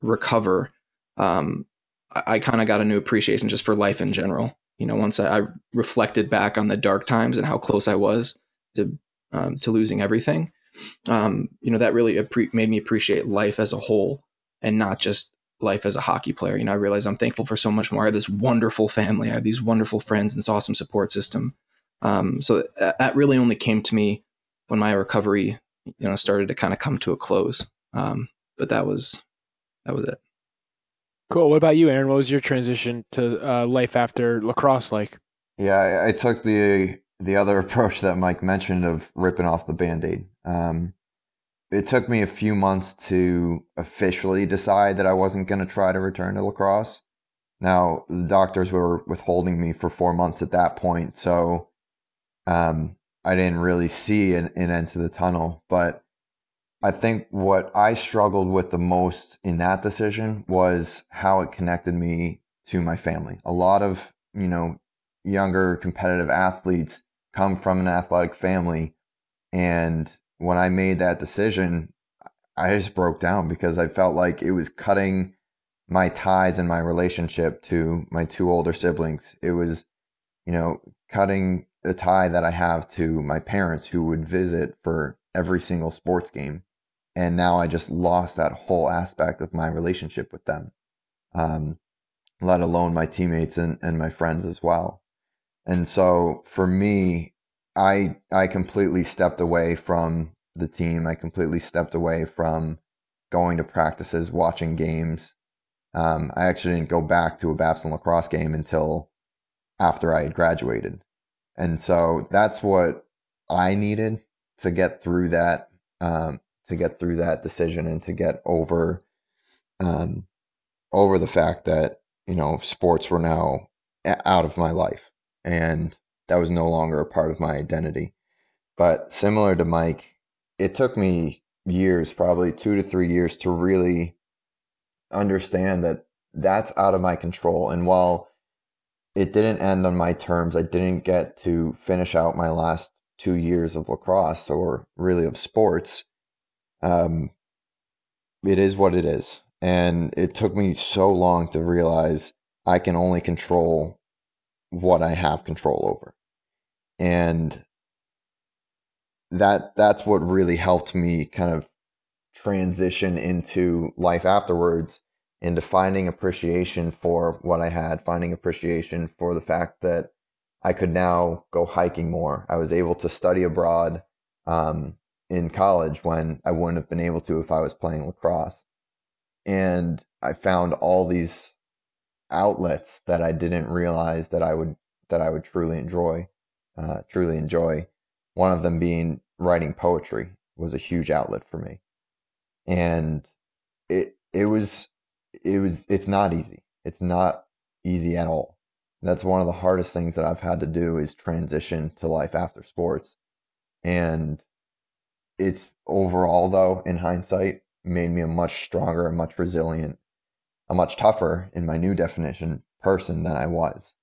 recover. Um, I, I kind of got a new appreciation just for life in general. You know, once I, I, reflected back on the dark times and how close I was to um, to losing everything, um, you know, that really appre- made me appreciate life as a whole and not just life as a hockey player. You know, I realize I'm thankful for so much more. I have this wonderful family. I have these wonderful friends and this awesome support system. Um, so that really only came to me when my recovery, you know, started to kind of come to a close. Um, but that was that was it. Cool. What about you, Aaron? What was your transition to uh, life after lacrosse like? Yeah, I, I, took the the other approach that Mike mentioned of ripping off the band-aid. Um, it took me a few months to officially decide that I wasn't going to try to return to lacrosse. Now, the doctors were withholding me for four months at that point, so um, I didn't really see an, an end to the tunnel. But I think what I struggled with the most in that decision was how it connected me to my family. A lot of, you know, younger competitive athletes come from an athletic family. And when I made that decision, I just broke down because I felt like it was cutting my ties and my relationship to my two older siblings. It was, you know, cutting the tie that I have to my parents who would visit for every single sports game. And now I just lost that whole aspect of my relationship with them, um, let alone my teammates and, and my friends as well. And so for me, I I completely stepped away from the team. I completely stepped away from going to practices, watching games. Um, I actually didn't go back to a Babson lacrosse game until after I had graduated. And so that's what I needed to get through that, um, to get through that decision and to get over, um, over the fact that, you know, sports were now out of my life and that was no longer a part of my identity. But similar to Mike, it took me years, probably two to three years to really understand that that's out of my control. And while it didn't end on my terms. I didn't get to finish out my last two years of lacrosse or really of sports. Um, it is what it is. And it took me so long to realize I can only control what I have control over. And that that's what really helped me kind of transition into life afterwards into finding appreciation for what I had, finding appreciation for the fact that I could now go hiking more. I was able to study abroad um, in college when I wouldn't have been able to if I was playing lacrosse. And I found all these outlets that I didn't realize that I would that I would truly enjoy, uh, truly enjoy. One of them being writing poetry was a huge outlet for me, and it it was it was it's not easy. It's not easy at all. that's one of the hardest things that I've had to do is transition to life after sports. And it's overall though, in hindsight, made me a much stronger, and much resilient, a much tougher in my new definition person than I was.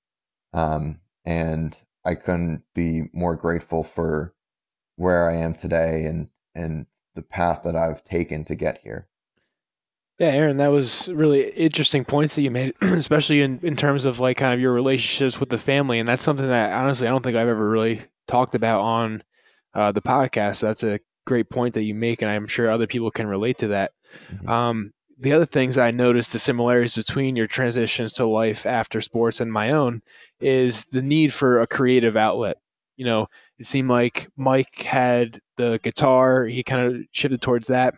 Um, and I couldn't be more grateful for where I am today and, and the path that I've taken to get here. Yeah, Aaron, that was really interesting points that you made, especially in, in terms of like kind of your relationships with the family. And that's something that honestly I don't think I've ever really talked about on uh, the podcast. So that's a great point that you make, and I'm sure other people can relate to that. Mm-hmm. Um, the other things I noticed the similarities between your transitions to life after sports and my own is the need for a creative outlet. You know, it seemed like Mike had the guitar, he kind of shifted towards that.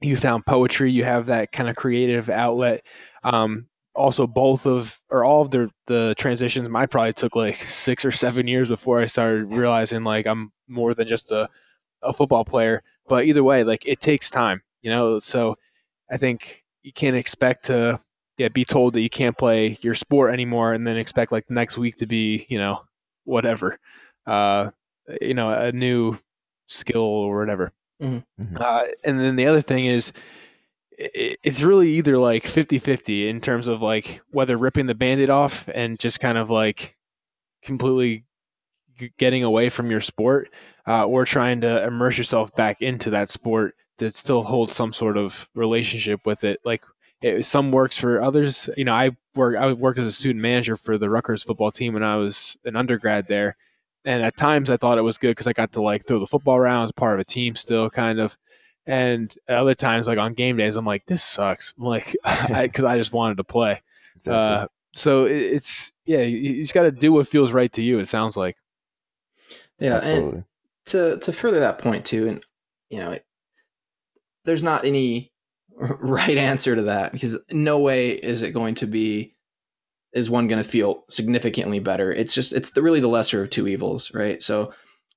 You found poetry, you have that kind of creative outlet. Um, also, both of or all of the the transitions, I probably took like six or seven years before I started realizing like I'm more than just a a football player. But either way, like it takes time, you know. So I think you can't expect to yeah be told that you can't play your sport anymore and then expect like next week to be you know whatever uh you know a new skill or whatever mm-hmm. mm-hmm. uh, and then the other thing is it's really either like 50-50 in terms of like whether ripping the band-aid off and just kind of like completely getting away from your sport uh, or trying to immerse yourself back into that sport to still hold some sort of relationship with it. Like it, some works for others. You know, I work I worked as a student manager for the Rutgers football team when I was an undergrad there, and at times I thought it was good because I got to like throw the football around as part of a team still, kind of. And other times, like on game days, I'm like, this sucks. I'm like, because I, I, just wanted to play. Exactly. Uh, so it, it's yeah, you, you just got to do what feels right to you. It sounds like. Yeah, Absolutely. and to to further that point too, and you know, it, there's not any right answer to that because no way is it going to be is one going to feel significantly better. It's just it's the really the lesser of two evils, right? So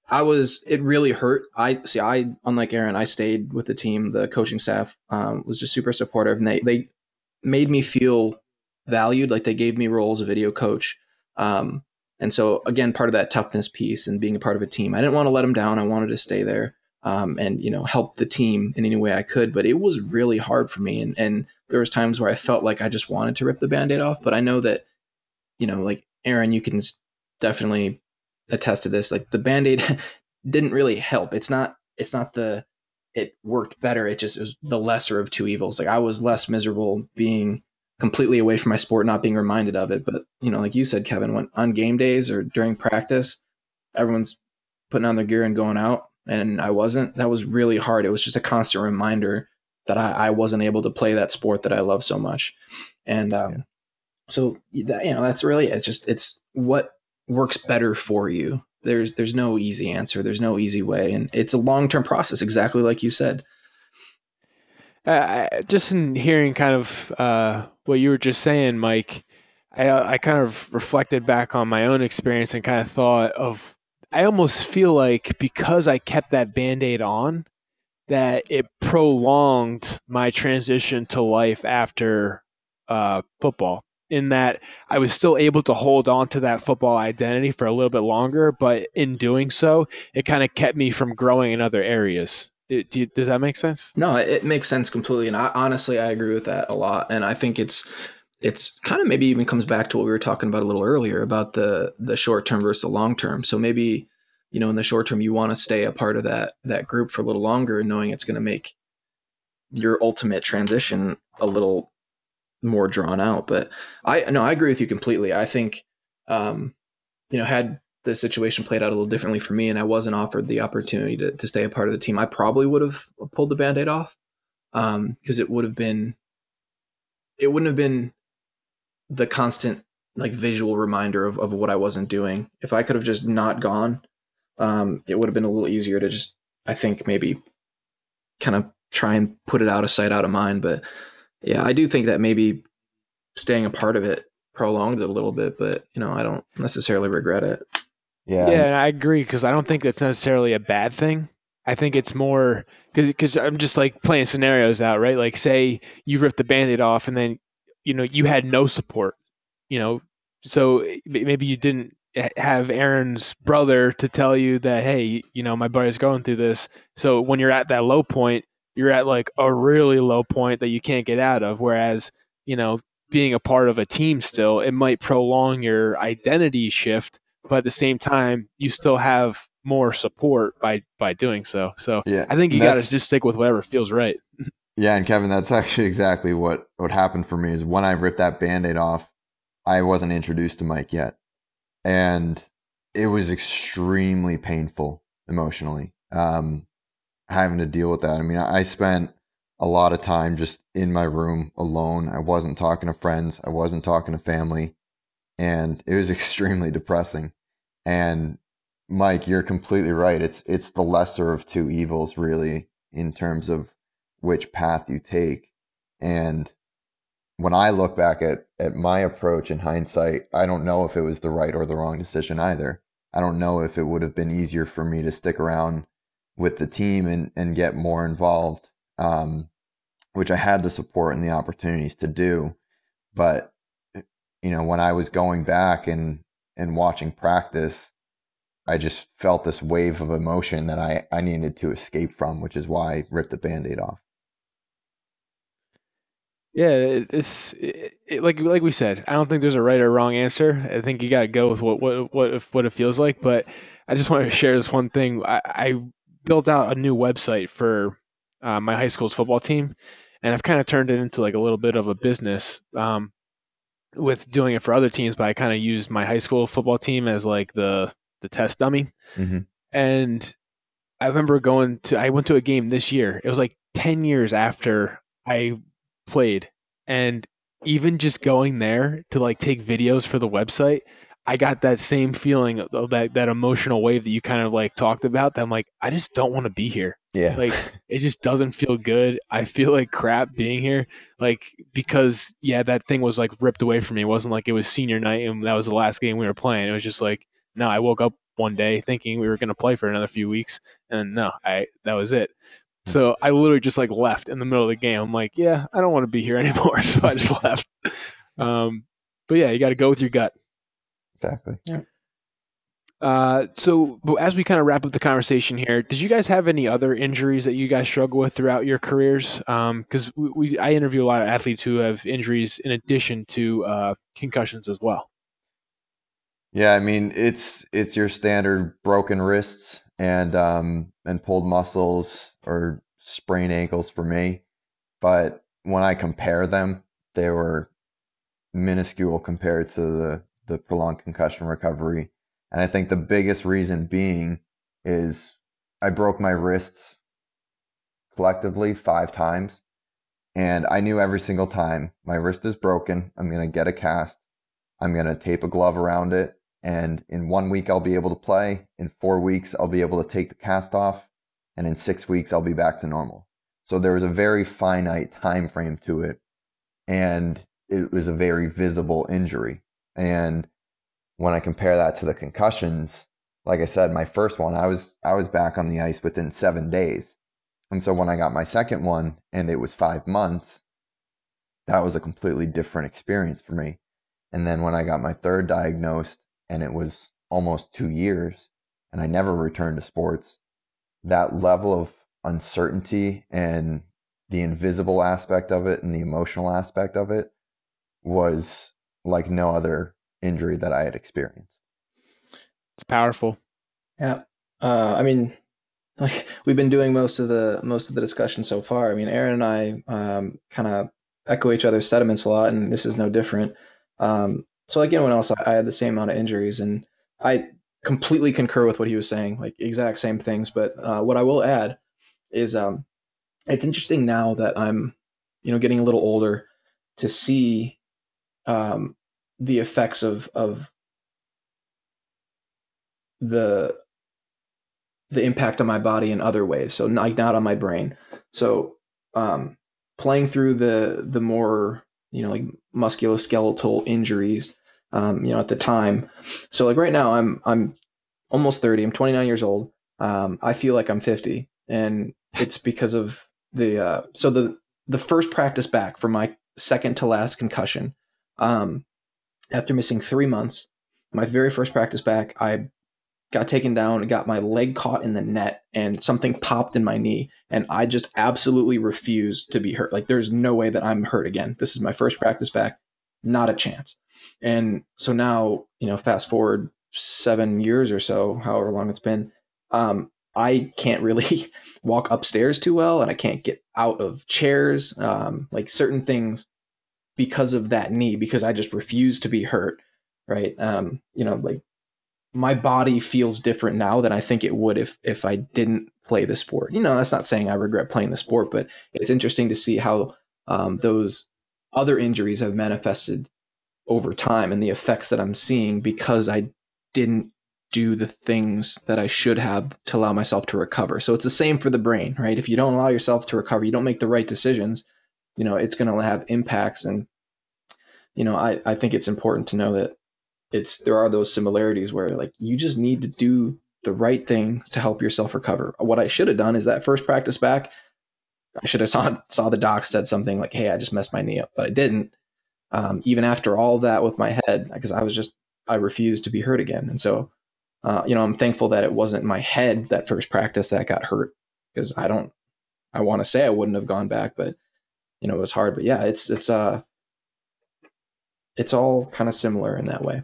I was it really hurt. I see. I unlike Aaron, I stayed with the team. The coaching staff um, was just super supportive, and they they made me feel valued. Like they gave me role as a video coach. Um, and so again, part of that toughness piece and being a part of a team, I didn't want to let them down. I wanted to stay there um, and you know help the team in any way I could. But it was really hard for me, and and there was times where I felt like I just wanted to rip the band-aid off. But I know that you know, like Aaron, you can definitely attest to this. Like the band-aid didn't really help. It's not. It's not the. It worked better. It just was the lesser of two evils. Like I was less miserable being completely away from my sport, not being reminded of it. But you know, like you said, Kevin, when on game days or during practice, everyone's putting on their gear and going out and I wasn't, that was really hard. It was just a constant reminder that I, I wasn't able to play that sport that I love so much. And um, yeah. So that, you know, that's really it's just it's what works better for you. There's there's no easy answer. There's no easy way, and it's a long term process, exactly like you said. Uh, just in hearing kind of uh, what you were just saying, Mike, I, I kind of reflected back on my own experience and kind of thought of I almost feel like because I kept that band aid on, that it prolonged my transition to life after uh, football. In that I was still able to hold on to that football identity for a little bit longer, but in doing so, it kind of kept me from growing in other areas. It, do you, does that make sense? No, it makes sense completely, and I, honestly, I agree with that a lot. And I think it's it's kind of maybe even comes back to what we were talking about a little earlier about the the short term versus the long term. So maybe you know in the short term you want to stay a part of that that group for a little longer, knowing it's going to make your ultimate transition a little more drawn out. But I no, I agree with you completely. I think um, you know had the situation played out a little differently for me and I wasn't offered the opportunity to, to stay a part of the team, I probably would have pulled the band-aid off. Um, because it would have been it wouldn't have been the constant like visual reminder of, of what I wasn't doing. If I could have just not gone, um, it would have been a little easier to just, I think, maybe kind of try and put it out of sight, out of mind. But yeah, I do think that maybe staying a part of it prolonged it a little bit, but you know, I don't necessarily regret it. Yeah, yeah, I agree because I don't think that's necessarily a bad thing. I think it's more because I'm just like playing scenarios out, right? Like, say you rip the band-aid off, and then you know you had no support you know so maybe you didn't have Aaron's brother to tell you that, hey, you know, my buddy's going through this. So when you're at that low point, you're at like a really low point that you can't get out of. Whereas, you know, being a part of a team still, it might prolong your identity shift, but at the same time, you still have more support by by doing so. So yeah, I think you got to just stick with whatever feels right. yeah, and Kevin, that's actually exactly what what happened for me. Is when I ripped that band-aid off, I wasn't introduced to Mike yet, and it was extremely painful emotionally. Um, having to deal with that. I mean, I spent a lot of time just in my room alone. I wasn't talking to friends. I wasn't talking to family. And it was extremely depressing. And Mike, you're completely right. It's it's the lesser of two evils, really, in terms of which path you take. And when I look back at at my approach in hindsight, I don't know if it was the right or the wrong decision either. I don't know if it would have been easier for me to stick around with the team and and get more involved, um, which I had the support and the opportunities to do. But you know, when I was going back and and watching practice, I just felt this wave of emotion that I, I needed to escape from, which is why I ripped the band-aid off. Yeah, it's it, it, like like we said. I don't think there's a right or wrong answer. I think you got to go with what what what what it feels like. But I just wanted to share this one thing. I, I built out a new website for uh, my high school's football team, and I've kind of turned it into like a little bit of a business. Um, with doing it for other teams, but I kind of used my high school football team as like the the test dummy. Mm-hmm. And I remember going to, I went to a game this year. It was like 10 years after I played. And even just going there to like take videos for the website, I got that same feeling of that, that emotional wave that you kind of like talked about that I'm like, I just don't want to be here. Yeah. Like it just doesn't feel good. I feel like crap being here. Like because yeah, that thing was like ripped away from me. It wasn't like it was senior night and that was the last game we were playing. It was just like no, I woke up one day thinking we were going to play for another few weeks, and no, I that was it. Hmm. So I literally just like left in the middle of the game. I'm like, yeah, I don't want to be here anymore, so I just left. Um, but yeah, you got to go with your gut. Exactly. Yeah. Uh, so as we kind of wrap up the conversation here, did you guys have any other injuries that you guys struggle with throughout your careers? Because um, we, we, I interview a lot of athletes who have injuries in addition to uh, concussions as well. Yeah, I mean it's it's your standard broken wrists and um and pulled muscles or sprained ankles for me. But when I compare them, they were minuscule compared to the the prolonged concussion recovery. And I think the biggest reason being is I broke my wrists collectively five times. And I knew every single time my wrist is broken, I'm going to get a cast. I'm going to tape a glove around it and in one week, I'll be able to play. In four weeks, I'll be able to take the cast off. And in six weeks, I'll be back to normal. So there was a very finite time frame to it. And it was a very visible injury. And when I compare that to the concussions, like I said, my first one, I was I was back on the ice within seven days. And so when I got my second one and it was five months, that was a completely different experience for me. And then when I got my third diagnosed, and it was almost two years and I never returned to sports, that level of uncertainty and the invisible aspect of it and the emotional aspect of it was like no other injury that I had experienced. It's powerful. Yeah. Uh, I mean, like we've been doing most of the most of the discussion so far. I mean, Aaron and I um, kind of echo each other's sentiments a lot, and this is no different. Um, so like anyone else, I had the same amount of injuries, and I completely concur with what he was saying, like exact same things. But uh, what I will add is, um, it's interesting now that I'm, you know, getting a little older to see um, the effects of of the the impact on my body in other ways. So not not on my brain. So um, playing through the the more you know like musculoskeletal injuries um, you know, at the time. So like right now, I'm I'm almost thirty. I'm 29 years old. Um, I feel like I'm 50, and it's because of the uh, so the the first practice back for my second to last concussion. Um, after missing three months, my very first practice back, I got taken down, got my leg caught in the net, and something popped in my knee. And I just absolutely refused to be hurt. Like, there's no way that I'm hurt again. This is my first practice back, not a chance. And so now, you know, fast forward seven years or so, however long it's been, um, I can't really walk upstairs too well, and I can't get out of chairs, um, like certain things, because of that knee. Because I just refuse to be hurt, right? Um, you know, like my body feels different now than I think it would if if I didn't play the sport. You know, that's not saying I regret playing the sport, but it's interesting to see how um, those other injuries have manifested over time and the effects that I'm seeing because I didn't do the things that I should have to allow myself to recover. So it's the same for the brain, right? If you don't allow yourself to recover, you don't make the right decisions, you know, it's going to have impacts. And, you know, I, I think it's important to know that it's, there are those similarities where like you just need to do the right things to help yourself recover. What I should have done is that first practice back, I should have saw, saw the doc said something like, Hey, I just messed my knee up, but I didn't. Um, even after all that with my head, because I was just, I refused to be hurt again. And so, uh, you know, I'm thankful that it wasn't my head that first practice that got hurt because I don't, I want to say I wouldn't have gone back, but you know, it was hard. But yeah, it's it's uh, it's all kind of similar in that way.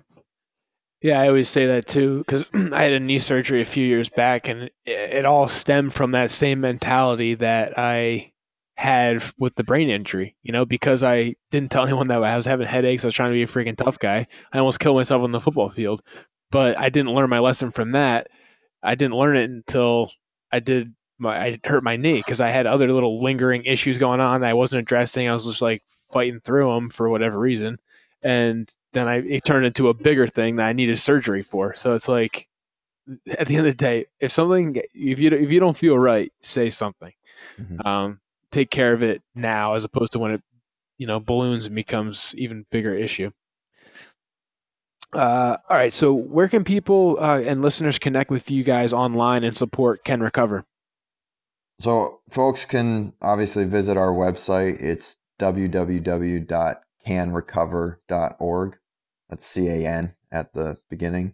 Yeah, I always say that too because I had a knee surgery a few years back, and it, it all stemmed from that same mentality that I had with the brain injury. You know, because I didn't tell anyone that I was having headaches, I was trying to be a freaking tough guy. I almost killed myself on the football field but I didn't learn my lesson from that. I didn't learn it until I did my I hurt my knee because I had other little lingering issues going on that I wasn't addressing. I was just like fighting through them for whatever reason, and then I it turned into a bigger thing that I needed surgery for. So it's like at the end of the day, if something if you if you don't feel right, say something. Mm-hmm. Um, take care of it now as opposed to when it you know balloons and becomes even bigger issue. Uh, all right. So, where can people uh, and listeners connect with you guys online and support Can Recover? So, folks can obviously visit our website. It's www.canrecover.org. That's C A N at the beginning.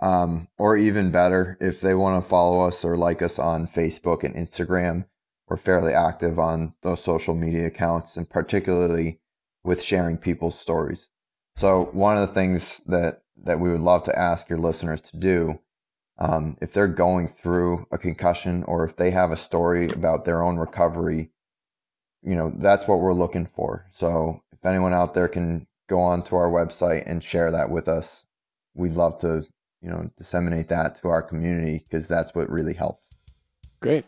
Um, or even better, if they want to follow us or like us on Facebook and Instagram, we're fairly active on those social media accounts and particularly with sharing people's stories. So one of the things that that we would love to ask your listeners to do, um, if they're going through a concussion or if they have a story about their own recovery, you know that's what we're looking for. So if anyone out there can go on to our website and share that with us, we'd love to you know disseminate that to our community because that's what really helps. Great.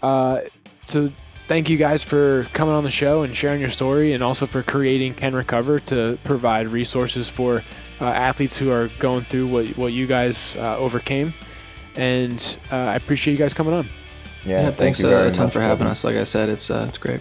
Uh, so thank you guys for coming on the show and sharing your story and also for creating Can Recover to provide resources for uh, athletes who are going through what, what you guys uh, overcame. And uh, I appreciate you guys coming on. Yeah, yeah thanks uh, a ton for having us. Like I said, it's uh, it's great.